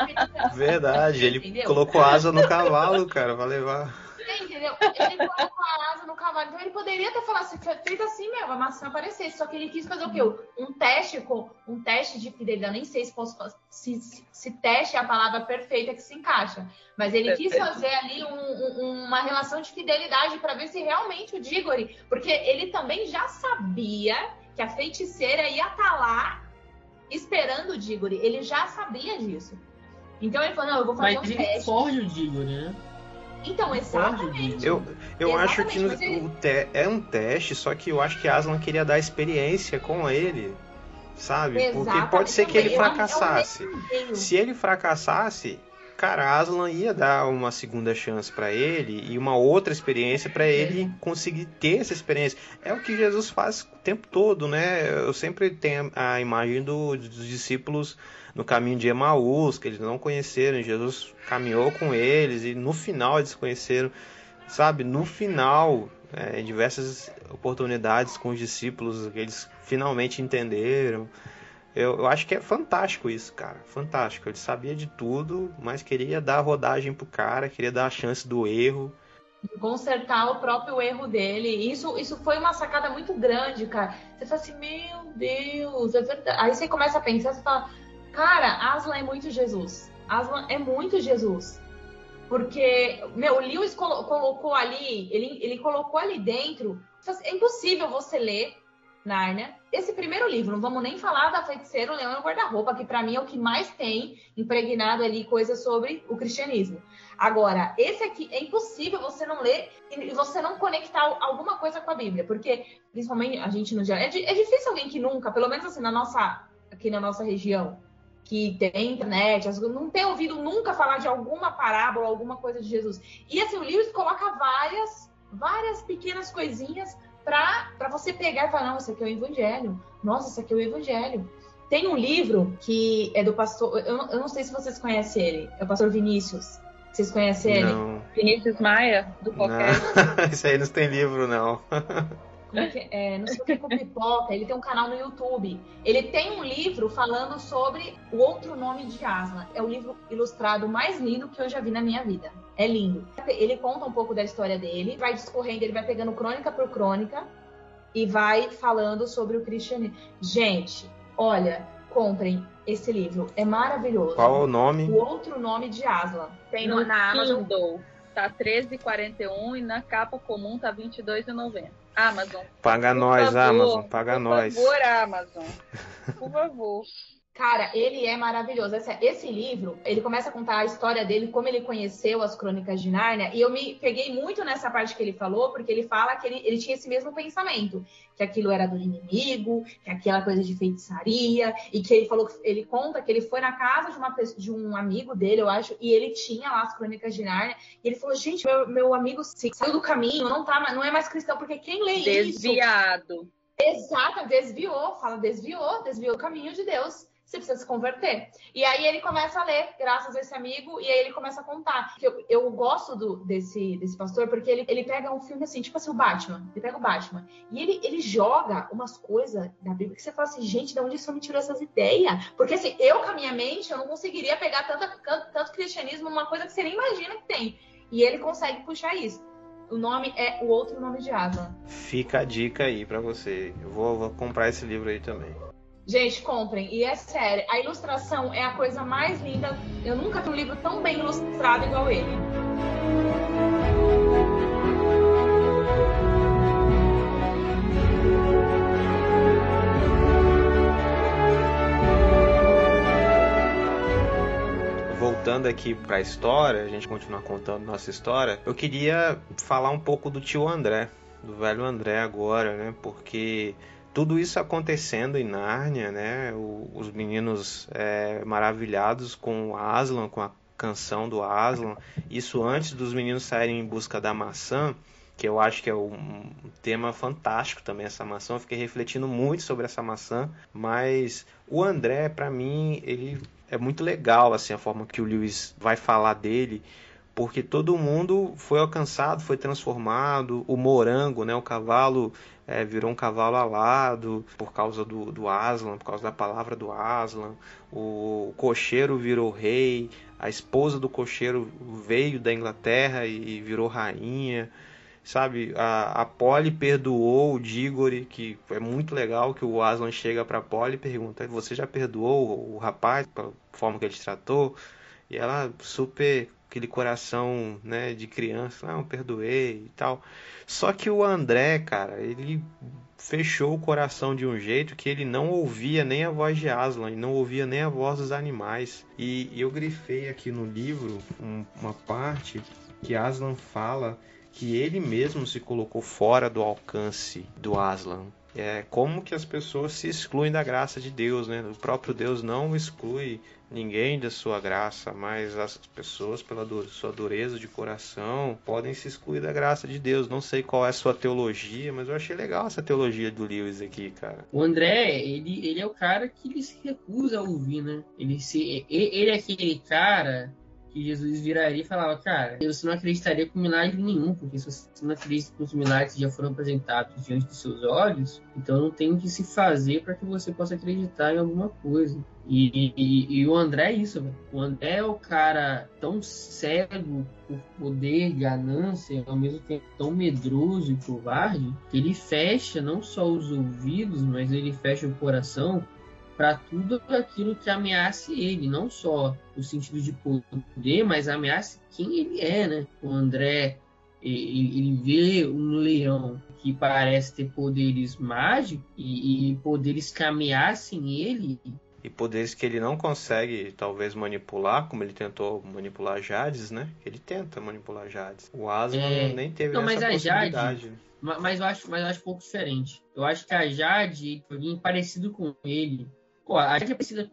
Verdade, ele Entendeu? colocou asa no cavalo, cara, vai levar entendeu? Ele colocou a asa no cavalo. Então ele poderia ter falado, feito assim mesmo, a maçã aparecesse. Só que ele quis fazer o quê? Um teste com um teste de fidelidade. nem sei se posso se, se, se teste é a palavra perfeita que se encaixa. Mas ele quis fazer ali um, um, uma relação de fidelidade para ver se realmente o Diggory. Porque ele também já sabia que a feiticeira ia estar tá lá esperando o Diggory. Ele já sabia disso. Então ele falou, não, eu vou fazer Mas um teste. Mas ele o Diggory, né? Então, exatamente. Eu, eu exatamente, acho que no, ele... te, é um teste, só que eu acho que Aslan queria dar experiência com ele, sabe? Exatamente. Porque pode ser que ele fracassasse. Se ele fracassasse, cara, Aslan ia dar uma segunda chance para ele e uma outra experiência para ele conseguir ter essa experiência. É o que Jesus faz o tempo todo, né? Eu sempre tenho a imagem do, dos discípulos no caminho de Emaús, que eles não conheceram, Jesus caminhou com eles e no final eles conheceram, sabe? No final, é, em diversas oportunidades com os discípulos, eles finalmente entenderam. Eu, eu, acho que é fantástico isso, cara. Fantástico. Ele sabia de tudo, mas queria dar rodagem pro cara, queria dar a chance do erro. Consertar o próprio erro dele. Isso, isso foi uma sacada muito grande, cara. Você fala assim, meu Deus, é verdade. Aí você começa a pensar, você fala, Cara, Aslan é muito Jesus. Aslan é muito Jesus. Porque, meu, o Lewis colo colocou ali, ele, ele colocou ali dentro. É impossível você ler Nárnia. Esse primeiro livro, não vamos nem falar da Feiticeira, o Leão e o Guarda-Roupa, que para mim é o que mais tem impregnado ali coisas sobre o cristianismo. Agora, esse aqui é impossível você não ler e você não conectar alguma coisa com a Bíblia, porque principalmente a gente no dia é, é difícil alguém que nunca, pelo menos assim na nossa aqui na nossa região, que tem internet, não tem ouvido nunca falar de alguma parábola, alguma coisa de Jesus. E assim, o Lewis coloca várias, várias pequenas coisinhas para você pegar e falar, não, isso aqui é o Evangelho. Nossa, isso aqui é o Evangelho. Tem um livro que é do pastor, eu, eu não sei se vocês conhecem ele, é o pastor Vinícius. Vocês conhecem ele? Não. Vinícius Maia, do podcast. Isso aí não tem livro, não. é, não sei o que com pipoca, ele tem um canal no YouTube. Ele tem um livro falando sobre o outro nome de Aslan. É o livro ilustrado mais lindo que eu já vi na minha vida. É lindo. Ele conta um pouco da história dele, vai discorrendo, ele vai pegando crônica por crônica e vai falando sobre o cristianismo. Gente, olha, comprem esse livro. É maravilhoso. Qual o nome? O outro nome de Aslan. Tem no, na Amazon. Kindle. Tá 13,41 e na capa comum tá 22,90. Amazon. Paga nós, favor, Amazon, paga por nós. Por favor, Amazon. Por favor. Cara, ele é maravilhoso. Esse, esse, livro, ele começa a contar a história dele, como ele conheceu as crônicas de Nárnia, e eu me peguei muito nessa parte que ele falou, porque ele fala que ele, ele tinha esse mesmo pensamento, que aquilo era do inimigo, que aquela coisa de feitiçaria, e que ele falou, ele conta que ele foi na casa de, uma, de um amigo dele, eu acho, e ele tinha lá as crônicas de Nárnia, e ele falou, gente, meu, meu amigo saiu do caminho, não, tá, não é mais cristão, porque quem lê Desviado. isso... Desviado. Exato, desviou, fala desviou, desviou o caminho de Deus você precisa se converter. E aí ele começa a ler, graças a esse amigo, e aí ele começa a contar. Eu, eu gosto do, desse, desse pastor porque ele, ele pega um filme assim, tipo assim, o Batman. Ele pega o Batman. E ele, ele joga umas coisas da Bíblia que você fala assim, gente, de onde isso me tirou essas ideias? Porque assim, eu com a minha mente, eu não conseguiria pegar tanto, tanto cristianismo, uma coisa que você nem imagina que tem. E ele consegue puxar isso. O nome é O Outro Nome de Asa. Fica a dica aí para você. Eu vou, vou comprar esse livro aí também. Gente, comprem. E é sério, a ilustração é a coisa mais linda. Eu nunca vi um livro tão bem ilustrado igual ele. voltando aqui para a história, a gente continuar contando nossa história, eu queria falar um pouco do tio André, do velho André agora, né? Porque tudo isso acontecendo em Nárnia, né? O, os meninos é, maravilhados com o Aslan, com a canção do Aslan. Isso antes dos meninos saírem em busca da maçã, que eu acho que é um tema fantástico também essa maçã. Eu fiquei refletindo muito sobre essa maçã, mas o André, para mim, ele é muito legal assim a forma que o Lewis vai falar dele porque todo mundo foi alcançado, foi transformado. O morango, né, o cavalo, é, virou um cavalo alado por causa do, do Aslan, por causa da palavra do Aslan. O cocheiro virou rei, a esposa do cocheiro veio da Inglaterra e virou rainha. Sabe, a, a Polly perdoou o Diggory, que é muito legal que o Aslan chega para Polly e pergunta: Você já perdoou o rapaz pela forma que ele te tratou? E ela super aquele coração, né, de criança, não, perdoei e tal. Só que o André, cara, ele fechou o coração de um jeito que ele não ouvia nem a voz de Aslan, não ouvia nem a voz dos animais. E, eu grifei aqui no livro um, uma parte que Aslan fala que ele mesmo se colocou fora do alcance do Aslan. É como que as pessoas se excluem da graça de Deus, né? O próprio Deus não exclui ninguém da sua graça, mas as pessoas, pela sua dureza de coração, podem se excluir da graça de Deus. Não sei qual é a sua teologia, mas eu achei legal essa teologia do Lewis aqui, cara. O André, ele, ele é o cara que ele se recusa a ouvir, né? Ele, se, ele é aquele cara que Jesus viraria e falava, cara, você não acreditaria com milagre nenhum, porque se você não acredita com os milagres que já foram apresentados diante dos seus olhos, então não tem o que se fazer para que você possa acreditar em alguma coisa. E, e, e o André é isso, velho. O André é o cara tão cego por poder, ganância, ao mesmo tempo tão medroso e covarde, que ele fecha não só os ouvidos, mas ele fecha o coração para tudo aquilo que ameace ele, não só no sentido de poder, mas ameace quem ele é, né? O André, ele, ele vê um leão que parece ter poderes mágicos e, e poderes que ameacem ele, e poderes que ele não consegue talvez manipular, como ele tentou manipular Jades, né? Ele tenta manipular Jades. O Aslan é... nem teve não, essa mas possibilidade. Jade, mas eu acho, mas eu acho um pouco diferente. Eu acho que a Jade, alguém parecido com ele, Pô, a gente precisa.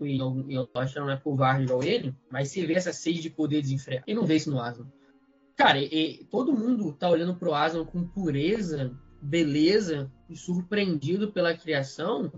Eu acho que não é covarde igual ele, mas você vê essa sede de poder desenfreado. Ele não vê isso no Aslan. Cara, e, todo mundo tá olhando pro Aslan com pureza, beleza e surpreendido pela criação.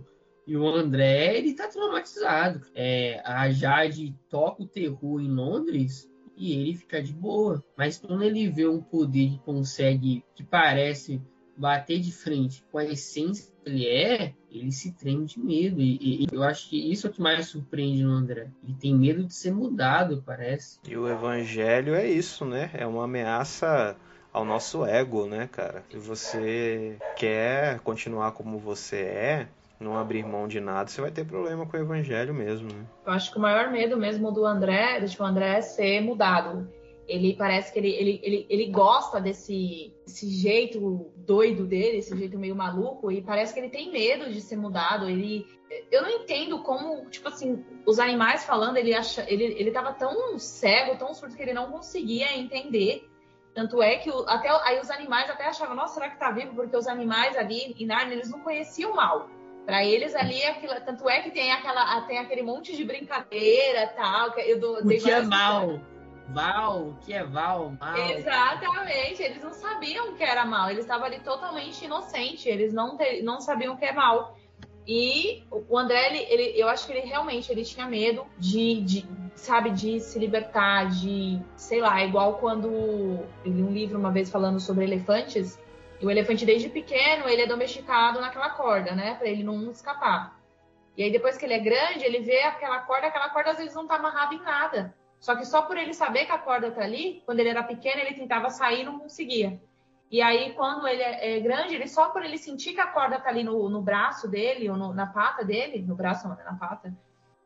E o André, ele tá traumatizado. É, a Jade toca o terror em Londres e ele fica de boa. Mas quando ele vê um poder que consegue, que parece bater de frente com a essência que ele é, ele se treme de medo. E, e, eu acho que isso é o que mais surpreende no André. Ele tem medo de ser mudado, parece. E o evangelho é isso, né? É uma ameaça ao nosso ego, né, cara? Se você quer continuar como você é, não abrir mão de nada, você vai ter problema com o evangelho mesmo, né? Eu acho que o maior medo mesmo do André, do tipo, André é ser mudado ele parece que ele, ele, ele, ele gosta desse, desse jeito doido dele, esse jeito meio maluco, e parece que ele tem medo de ser mudado. Ele, eu não entendo como, tipo assim, os animais falando, ele acha, ele, ele tava tão cego, tão surdo que ele não conseguia entender. Tanto é que o, até aí os animais até achavam, nossa, será que tá vivo? Porque os animais ali em Narnia, eles não conheciam mal. Para eles ali, aquilo, tanto é que tem aquela, tem aquele monte de brincadeira tal. Que eu dou, o que é mal? Val, o que é Val, mal. Exatamente, eles não sabiam que era mal, eles estavam ali totalmente inocentes, eles não, não sabiam o que é mal. E o André, ele, ele, eu acho que ele realmente ele tinha medo de, de, sabe, de se libertar, de, sei lá, igual quando eu li um livro uma vez falando sobre elefantes, e o elefante desde pequeno, ele é domesticado naquela corda, né, para ele não escapar. E aí depois que ele é grande, ele vê aquela corda, aquela corda às vezes não tá amarrada em nada. Só que só por ele saber que a corda tá ali, quando ele era pequeno, ele tentava sair e não conseguia. E aí, quando ele é, é grande, ele só por ele sentir que a corda tá ali no, no braço dele, ou no, na pata dele, no braço, não, na pata,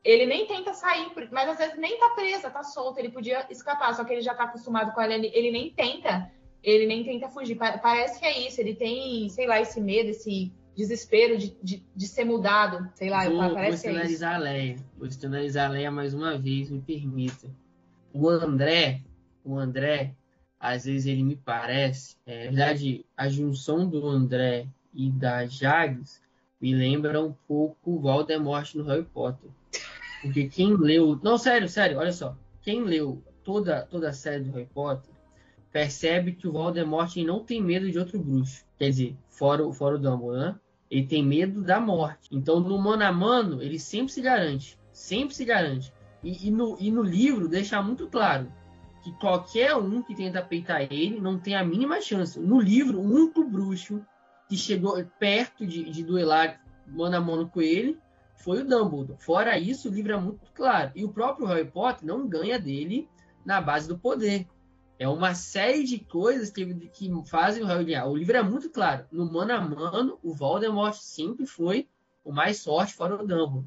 ele nem tenta sair, mas às vezes nem tá presa, tá solta, ele podia escapar, só que ele já tá acostumado com ela, ele, ele nem tenta, ele nem tenta fugir. Parece que é isso, ele tem, sei lá, esse medo, esse desespero de, de, de ser mudado, sei lá, vou, parece vou que é a Leia, vou sinalizar a Leia mais uma vez, me permita. O André, o André, às vezes ele me parece, é, na verdade, a junção do André e da Jags me lembra um pouco o Voldemort no Harry Potter. Porque quem leu. Não, sério, sério, olha só. Quem leu toda, toda a série do Harry Potter percebe que o Voldemort não tem medo de outro bruxo. Quer dizer, fora, fora o Dumbledore, né? Ele tem medo da morte. Então, no mano a mano, ele sempre se garante. Sempre se garante. E, e, no, e no livro deixa muito claro que qualquer um que tenta peitar ele não tem a mínima chance. No livro, o único bruxo que chegou perto de, de duelar mano a mano com ele foi o Dumbledore. Fora isso, o livro é muito claro. E o próprio Harry Potter não ganha dele na base do poder. É uma série de coisas que, que fazem o Harry ganhar. O livro é muito claro. No mano a mano, o Voldemort sempre foi o mais forte fora o Dumbledore.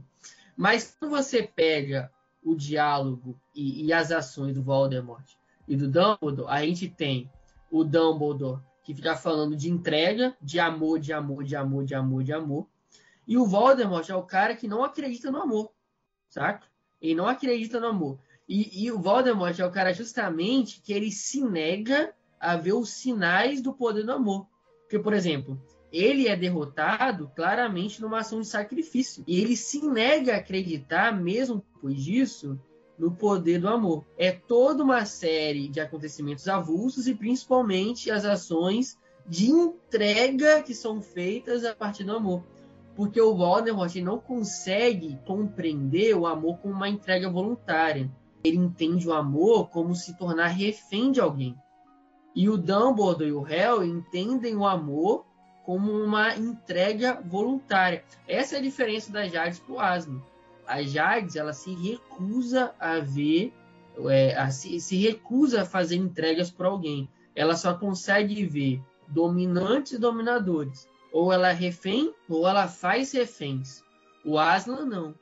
Mas quando você pega o diálogo e, e, as ações do Voldemort e do Dumbledore, a gente tem o Dumbledore que fica falando de entrega, de amor, de amor, de amor, de amor, de amor. E o Voldemort é o cara que não acredita no amor, saca? Ele não acredita no amor. E, e o Voldemort é o cara justamente que ele se nega a ver os sinais do poder do amor. Porque, por exemplo, ele é derrotado claramente numa ação de sacrifício. E ele se nega a acreditar, mesmo depois disso, no poder do amor. É toda uma série de acontecimentos avulsos e principalmente as ações de entrega que são feitas a partir do amor. Porque o Voldemort não consegue compreender o amor como uma entrega voluntária. Ele entende o amor como se tornar refém de alguém. E o Dumbledore e o Harry entendem o amor como uma entrega voluntária. Essa é a diferença da Jades para o Asno. A Jades ela se recusa a ver, é, a se, se recusa a fazer entregas para alguém. Ela só consegue ver dominantes e dominadores. Ou ela é refém, ou ela faz reféns. O Aslan não.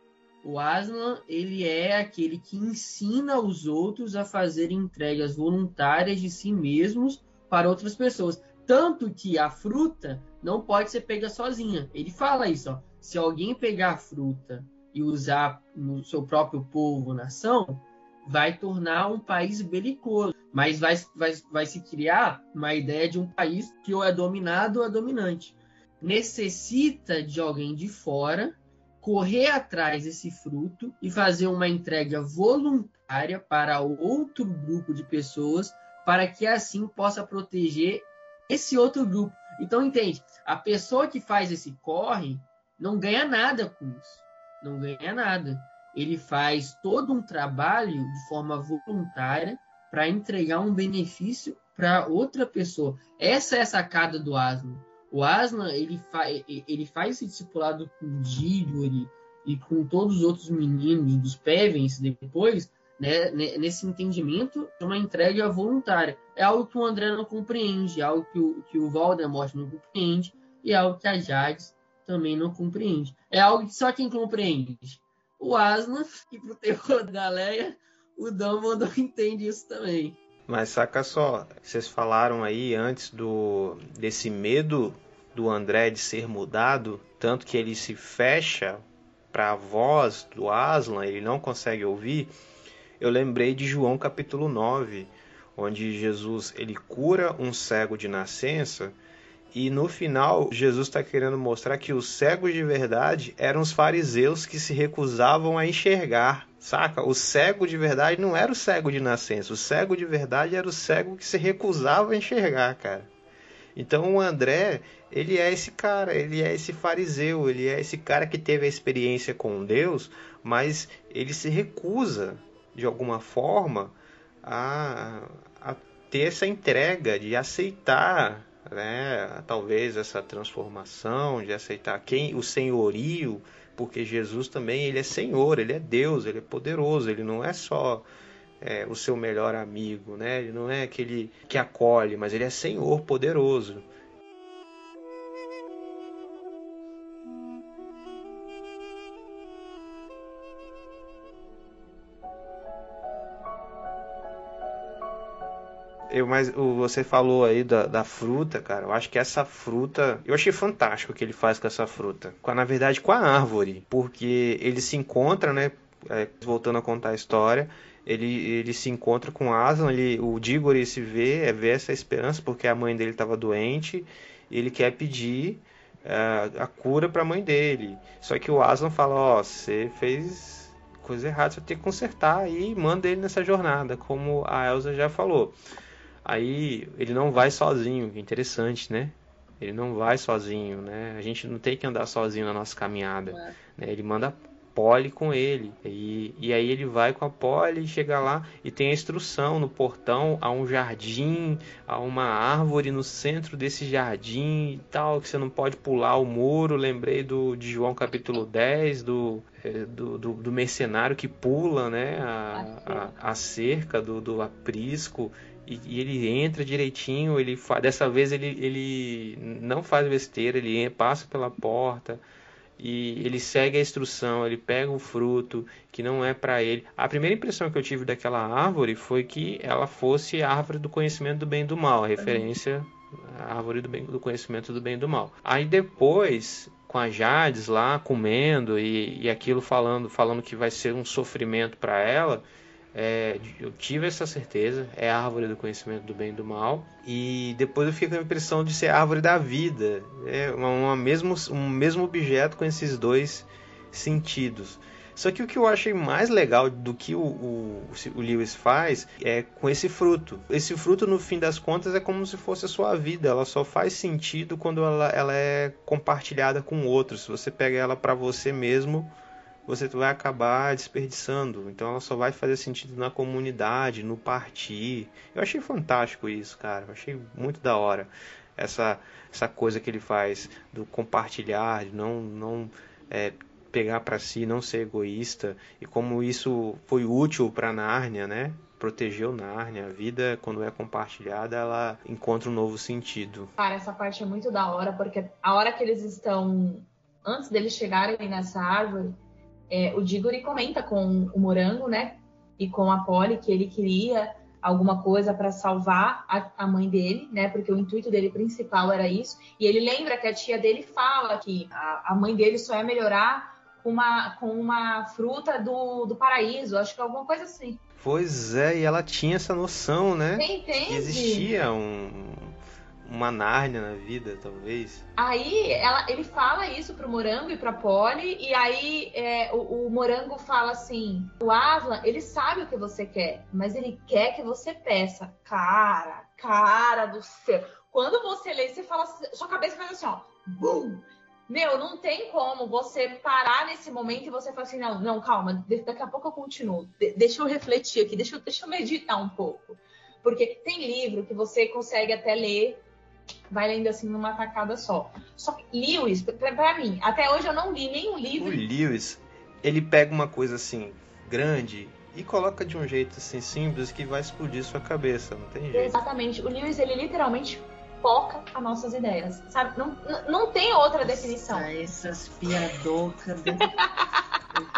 O Aslan ele é aquele que ensina os outros a fazer entregas voluntárias de si mesmos para outras pessoas. Tanto que a fruta não pode ser pega sozinha. Ele fala isso, ó. Se alguém pegar a fruta e usar no seu próprio povo, nação, vai tornar um país belicoso. Mas vai, vai, vai se criar uma ideia de um país que ou é dominado ou é dominante. Necessita de alguém de fora correr atrás desse fruto e fazer uma entrega voluntária para outro grupo de pessoas para que assim possa proteger esse outro grupo. Então, entende? A pessoa que faz esse corre não ganha nada com isso. Não ganha nada. Ele faz todo um trabalho de forma voluntária para entregar um benefício para outra pessoa. Essa é a sacada do Aslan. O Aslan ele, fa ele faz esse discipulado com Dilgory e com todos os outros meninos dos Pevens depois, né, nesse entendimento de uma entrega voluntária. É algo que o André não compreende, é algo que o, que o Voldemort não compreende, e é algo que a Jades também não compreende. É algo que só quem compreende o Aslan, e pro terror da Leia, o Dumbledore entende isso também. Mas saca só, vocês falaram aí antes do desse medo do André de ser mudado, tanto que ele se fecha para a voz do Aslan, ele não consegue ouvir eu lembrei de João capítulo 9, onde Jesus ele cura um cego de nascença e no final Jesus está querendo mostrar que os cegos de verdade eram os fariseus que se recusavam a enxergar. Saca? O cego de verdade não era o cego de nascença. O cego de verdade era o cego que se recusava a enxergar, cara. Então o André, ele é esse cara, ele é esse fariseu, ele é esse cara que teve a experiência com Deus, mas ele se recusa, de alguma forma, a, a ter essa entrega de aceitar, né, talvez essa transformação, de aceitar quem o senhorio, porque Jesus também ele é Senhor, ele é Deus, ele é poderoso, ele não é só é, o seu melhor amigo, né? Ele não é aquele que acolhe, mas ele é Senhor poderoso. Eu, mas você falou aí da, da, fruta, cara. Eu acho que essa fruta. Eu achei fantástico o que ele faz com essa fruta. Com, na verdade, com a árvore. Porque ele se encontra, né? É, voltando a contar a história, ele, ele se encontra com Aslan, ele, o Diggory se vê, é ver essa esperança, porque a mãe dele estava doente, ele quer pedir uh, a cura para a mãe dele. Só que o Aslan fala, ó, oh, você fez coisa errada, você tem que consertar e manda ele nessa jornada, como a Elsa já falou. Aí ele não vai sozinho, interessante, né? Ele não vai sozinho, né? A gente não tem que andar sozinho na nossa caminhada. É. Né? Ele manda Polly com ele. E, e aí ele vai com a Polly, chega lá e tem a instrução no portão a um jardim, a uma árvore no centro desse jardim e tal, que você não pode pular o muro. Lembrei do, de João capítulo 10, do, é, do, do, do mercenário que pula né, a, a, a cerca do, do aprisco. E, e, ele entra direitinho, ele dessa vez ele, ele não faz besteira, ele passa pela porta, e ele segue a instrução, ele pega o fruto que não é para ele. A primeira impressão que eu tive daquela árvore foi que ela fosse a árvore do conhecimento do bem e do mal, a referência à árvore do, bem, do conhecimento do bem e do mal. Aí depois, com a Jades lá comendo e, e aquilo falando, falando que vai ser um sofrimento para ela, é, eu tive essa certeza, é a árvore do conhecimento do bem e do mal. E depois eu fiquei com a impressão de ser a árvore da vida. É uma, uma mesmo, um mesmo objeto com esses dois sentidos. Só que o que eu achei mais legal do que o, o, o, Lewis faz é com esse fruto. Esse fruto, no fim das contas, é como se fosse a sua vida. Ela só faz sentido quando ela, ela é compartilhada com outros. Se você pega ela para você mesmo, você vai acabar desperdiçando. Então ela só vai fazer sentido na comunidade, no partir. Eu achei fantástico isso, cara. Eu achei muito da hora essa essa coisa que ele faz do compartilhar, de não não é, pegar para si, não ser egoísta e como isso foi útil para Nárnia, né? Protegeu Nárnia. A vida, quando é compartilhada, ela encontra um novo sentido. Cara, essa parte é muito da hora, porque a hora que eles estão. Antes deles chegarem nessa árvore, é, o Diggory comenta com o Morango, né? E com a Polly que ele queria alguma coisa para salvar a, a, mãe dele, né? Porque o intuito dele principal era isso. E ele lembra que a tia dele fala que a, a mãe dele só ia melhorar com uma, com uma fruta do, do paraíso, acho que alguma coisa assim. Pois é, e ela tinha essa noção, né? Entende? Que existia um, uma Nárnia na vida, talvez. Aí ela, ele fala isso pro Morango e pra Polly, e aí é, o, o, Morango fala assim: o Aslan, ele sabe o que você quer, mas ele quer que você peça. Cara, cara do céu. Quando você lê, você fala, sua cabeça faz assim, ó, bum! Meu, não tem como você parar nesse momento e você falar assim, não, não, calma, daqui a pouco eu continuo. De deixa eu refletir aqui, deixa eu, deixa eu meditar um pouco. Porque tem livro que você consegue até ler vai lendo assim numa tacada só. Só que Lewis, para mim, até hoje eu não li nenhum livro. O Lewis, ele pega uma coisa assim grande e coloca de um jeito assim simples que vai explodir sua cabeça, não tem jeito. Exatamente. O Lewis ele literalmente foca as nossas ideias, sabe? Não, não tem outra definição. essas piadocas.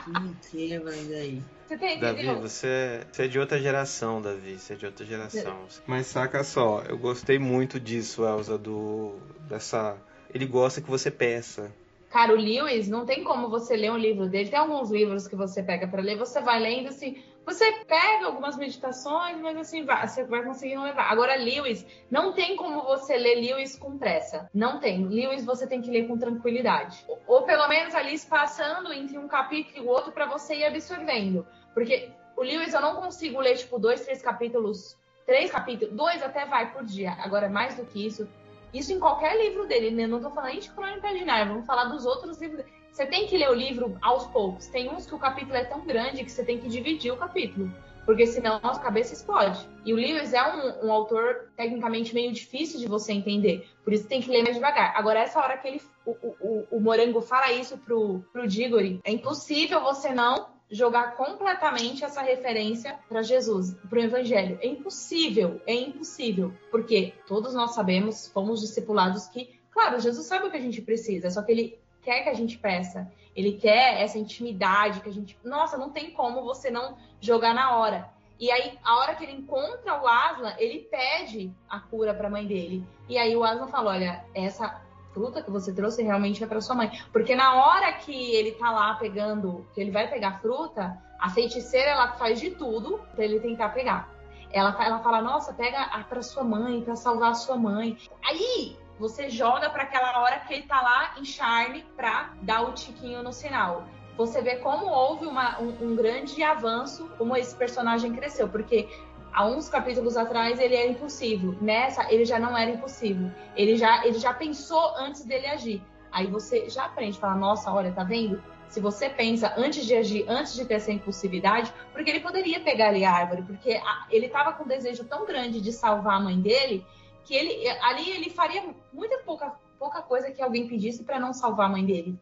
me quebra aí. Você tem, Davi, você, você é de outra geração, Davi. Você é de outra geração. Mas saca só, eu gostei muito disso, Elza, do. dessa. Ele gosta que você peça. Cara, o Lewis, não tem como você ler um livro dele. Tem alguns livros que você pega para ler, você vai lendo assim. Você pega algumas meditações, mas assim, você vai conseguindo levar. Agora, Lewis, não tem como você ler Lewis com pressa. Não tem. Lewis você tem que ler com tranquilidade. Ou, pelo menos ali espaçando entre um capítulo e o outro para você ir absorvendo. Porque o Lewis eu não consigo ler, tipo, dois, três capítulos, três capítulos, dois até vai por dia. Agora, mais do que isso. Isso em qualquer livro dele, né? Não tô falando nem de Crônica de vamos falar dos outros livros. Você tem que ler o livro aos poucos. Tem uns que o capítulo é tão grande que você tem que dividir o capítulo porque senão a cabeça explode. E o Lewis é um, um, autor tecnicamente meio difícil de você entender, por isso tem que ler mais devagar. Agora, essa hora que ele, o, o, o Morango fala isso pro, pro Diggory, é impossível você não jogar completamente essa referência para Jesus, para o Evangelho. É impossível, é impossível, porque todos nós sabemos, fomos discipulados que, claro, Jesus sabe o que a gente precisa, só que ele quer que a gente peça. Ele quer essa intimidade que a gente. Nossa, não tem como você não jogar na hora. E aí, a hora que ele encontra o Aslan, ele pede a cura para a mãe dele. E aí o Aslan fala: Olha, essa fruta que você trouxe realmente é para sua mãe. Porque na hora que ele tá lá pegando, que ele vai pegar fruta, a feiticeira ela faz de tudo para ele tentar pegar. Ela, ela fala: Nossa, pega para sua mãe, para salvar a sua mãe. Aí você joga para aquela hora que ele tá lá em charme para dar o tiquinho no sinal. Você vê como houve uma, um, um grande avanço, como esse personagem cresceu, porque há uns capítulos atrás ele era impossível. Nessa, ele já não era impossível. Ele já, ele já pensou antes dele agir. Aí você já aprende, fala, nossa, olha, tá vendo? Se você pensa antes de agir, antes de ter essa impulsividade, porque ele poderia pegar ali a árvore, porque ele estava com um desejo tão grande de salvar a mãe dele que ele ali ele faria muita pouca, pouca coisa que alguém pedisse para não salvar a mãe dele.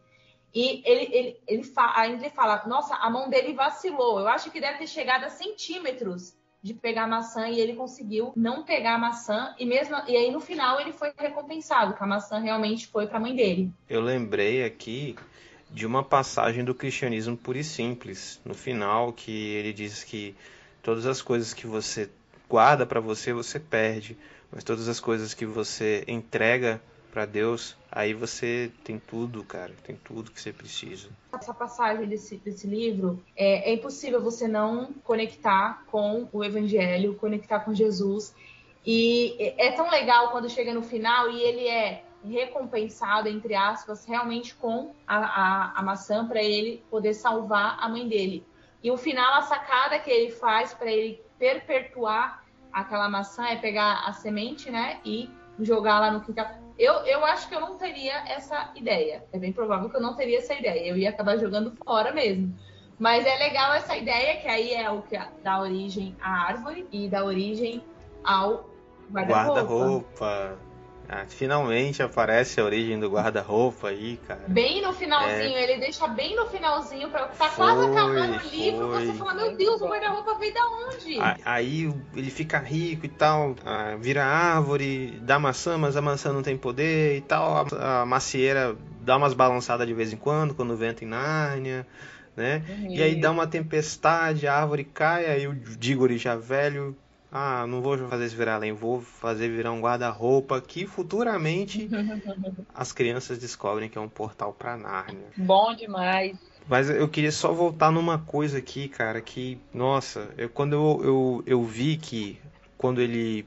E ele, ele, ele fa, ainda ele fala, nossa, a mão dele vacilou. Eu acho que deve ter chegado a centímetros de pegar a maçã e ele conseguiu não pegar a maçã e mesmo e aí no final ele foi recompensado, que a maçã realmente foi para a mãe dele. Eu lembrei aqui de uma passagem do cristianismo puro e simples, no final que ele diz que todas as coisas que você guarda para você, você perde mas todas as coisas que você entrega para Deus, aí você tem tudo, cara, tem tudo que você precisa. Essa passagem desse, desse livro, é, é impossível você não conectar com o Evangelho, conectar com Jesus. E é tão legal quando chega no final e ele é recompensado, entre aspas, realmente com a, a, a maçã para ele poder salvar a mãe dele. E o final, a sacada que ele faz para ele perpetuar aquela maçã é pegar a semente, né, e jogar lá no quintal. Eu, eu acho que eu não teria essa ideia. É bem provável que eu não teria essa ideia. Eu ia acabar jogando fora mesmo. Mas é legal essa ideia, que aí é o que dá origem à árvore e dá origem ao guarda-roupa. Guarda-roupa. Ah, finalmente aparece a origem do guarda-roupa aí, cara. Bem no finalzinho, é... ele deixa bem no finalzinho para tá foi, quase acabando o livro, você fala, meu Deus, o guarda-roupa veio da onde? Aí ele fica rico e tal, vira árvore, dá maçã, mas a maçã não tem poder e tal. A, macieira dá umas balançadas de vez em quando, quando venta em Nárnia. Né? Uhum. E aí dá uma tempestade, a árvore cai, aí o Diggory já velho ah, não vou fazer esse virar além, vou fazer virar um guarda-roupa que futuramente as crianças descobrem que é um portal para Nárnia. Bom demais. Mas eu queria só voltar numa coisa aqui, cara, que, nossa, eu, quando eu, eu, eu vi que quando ele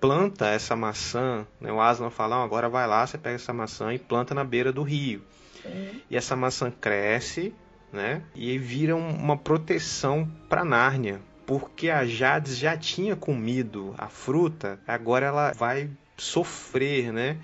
planta essa maçã, né, o Aslan fala, agora vai lá, você pega essa maçã e planta na beira do rio. Sim. E essa maçã cresce, né, e vira uma proteção para Nárnia porque a Jades já tinha comido a fruta, agora ela vai sofrer, né?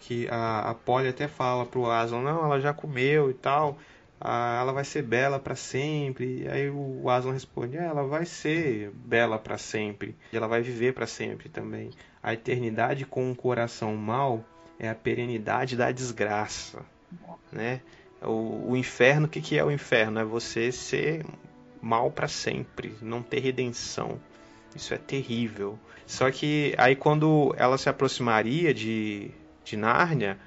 Que a, a Polly até fala pro Aslan, não, ela já comeu e tal, ah, ela vai ser bela para sempre. E aí o Aslan responde, é, ela vai ser bela para sempre, e ela vai viver para sempre também. A eternidade com um coração mau é a perenidade da desgraça, né? O, o inferno, o que, que é o inferno? É você ser mal para sempre, não ter redenção. Isso é terrível. Só que aí quando ela se aproximaria de, de Nárnia,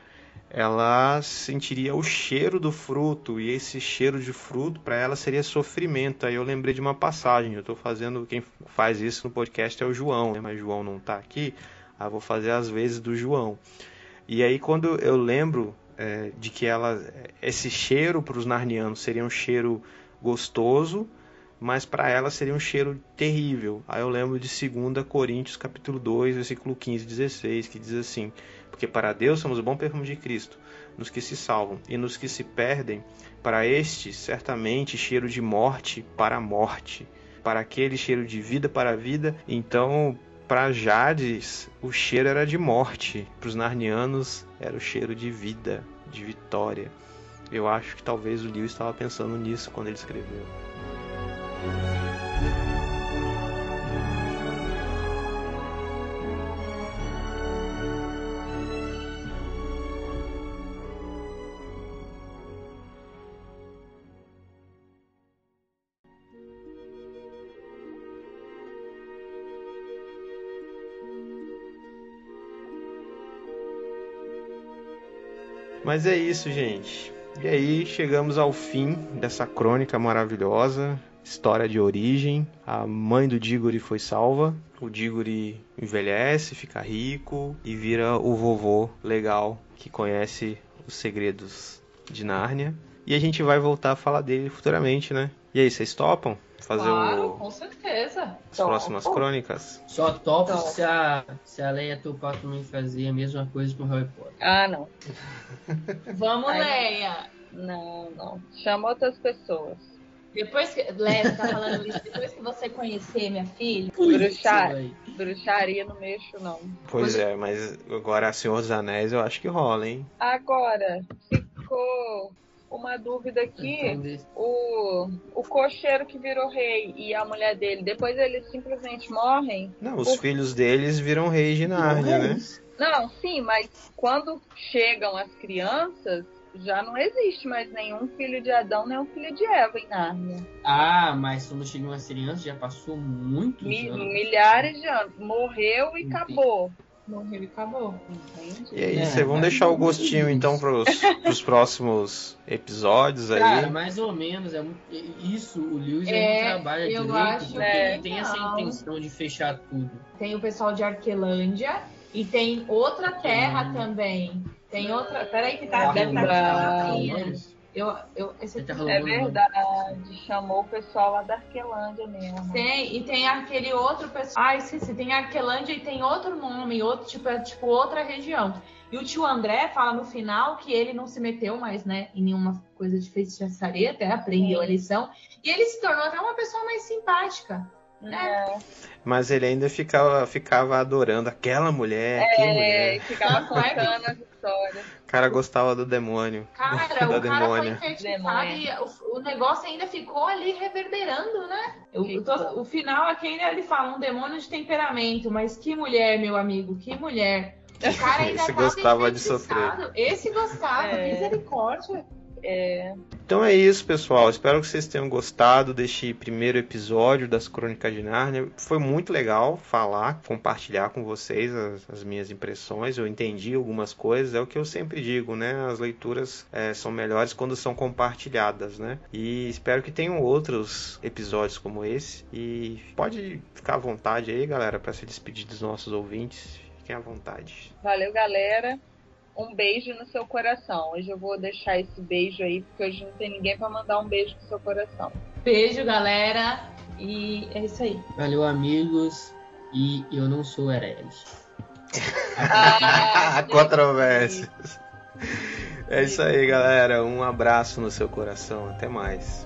ela sentiria o cheiro do fruto e esse cheiro de fruto para ela seria sofrimento. Aí eu lembrei de uma passagem. Eu estou fazendo quem faz isso no podcast é o João, né? mas João não está aqui. Aí eu vou fazer as vezes do João. E aí quando eu lembro é, de que ela esse cheiro para os narnianos seria um cheiro gostoso, mas para ela seria um cheiro terrível. Aí eu lembro de 2 Coríntios capítulo 2, versículo 15 e 16, que diz assim: Porque para Deus somos o bom perfume de Cristo, nos que se salvam, e nos que se perdem, para este certamente cheiro de morte para a morte, para aquele cheiro de vida para a vida. Então, para Jades o cheiro era de morte, para os narnianos era o cheiro de vida, de vitória. Eu acho que talvez o Lewis estava pensando nisso quando ele escreveu. Mas é isso, gente. E aí chegamos ao fim dessa crônica maravilhosa, história de origem. A mãe do Diggory foi salva. O Diggory envelhece, fica rico e vira o vovô legal que conhece os segredos de Nárnia. E a gente vai voltar a falar dele futuramente, né? E aí, vocês topam? Fazer claro, o... com certeza. as próximas crônicas? Só topo Topo. se a, se a Leia topar também fazer a mesma coisa com o Harry Potter. Ah, não. Vamos, Ai. Leia. Não, não. Chama outras pessoas. Depois que. Você tá falando isso. Depois que você conhecer minha filha. Bruxar. Bruxaria não mexo, não. Pois é, mas agora Senhor dos Anéis eu acho que rola, hein? Agora, ficou uma dúvida aqui. O, o cocheiro que virou rei e a mulher dele, depois eles simplesmente morrem? Não, os O- filhos deles viram reis de Nárnia, né? Não, sim, mas quando chegam as crianças, já não existe mais nenhum filho de Adão, nem um filho de Eva em Nárnia. Ah, mas quando chegam as crianças já passou muitos Mi- anos. milhares de anos. Morreu e Entendi. acabou. Morreu e acabou. Entende? E aí, É, vocês vão deixar o gostinho então pros, pros próximos episódios aí? Cara, mais ou menos. É muito- Isso, o Lewis É, não trabalha eu direito, acho porque que ele tem essa não. intenção de fechar tudo. Tem o pessoal de Arquelândia e tem outra terra Hum. também. Tem outra. Peraí, que tá. Tá Deve estar rumores? Eu, eu, esse Ele tá É verdade. Chamou o pessoal lá da Arquelândia mesmo. Tem, e tem aquele outro pessoal. Ah, esqueci, tem Arquelândia e tem outro nome, outro, tipo, é tipo outra região. E o tio André fala no final que ele não se meteu mais, né, em nenhuma coisa de feitiçaria, até aprendeu Sim. a lição. E ele se tornou até uma pessoa mais simpática. É, Mas ele ainda ficava, ficava adorando aquela mulher, é, mulher. ficava Tanto histórias. O cara gostava do demônio. Cara, da o cara foi demônia. Demônia. e o, o negócio ainda ficou ali reverberando, né? Eu tô- o final aqui ainda ele fala um demônio de temperamento, mas que mulher, meu amigo, que mulher. O cara ainda Esse tava gostava de enfeitiçado. Esse gostava, É. misericórdia. É, Então é isso, pessoal. Espero que vocês tenham gostado deste primeiro episódio das Crônicas de Nárnia. Foi muito legal falar, compartilhar com vocês as, as minhas impressões. Eu entendi algumas coisas. É o que eu sempre digo, né? As leituras é, são melhores quando são compartilhadas, né? E espero que tenham outros episódios como esse. E pode ficar à vontade aí, galera, para se despedir dos nossos ouvintes. Fiquem à vontade. valeu, galera. Um beijo no seu coração. Hoje eu vou deixar esse beijo aí, porque hoje não tem ninguém pra mandar um beijo no seu coração. Beijo, galera. E é isso aí. Valeu, amigos. E eu não sou herege. Ah, Controvérsias. É isso aí, galera. Um abraço no seu coração. Até mais.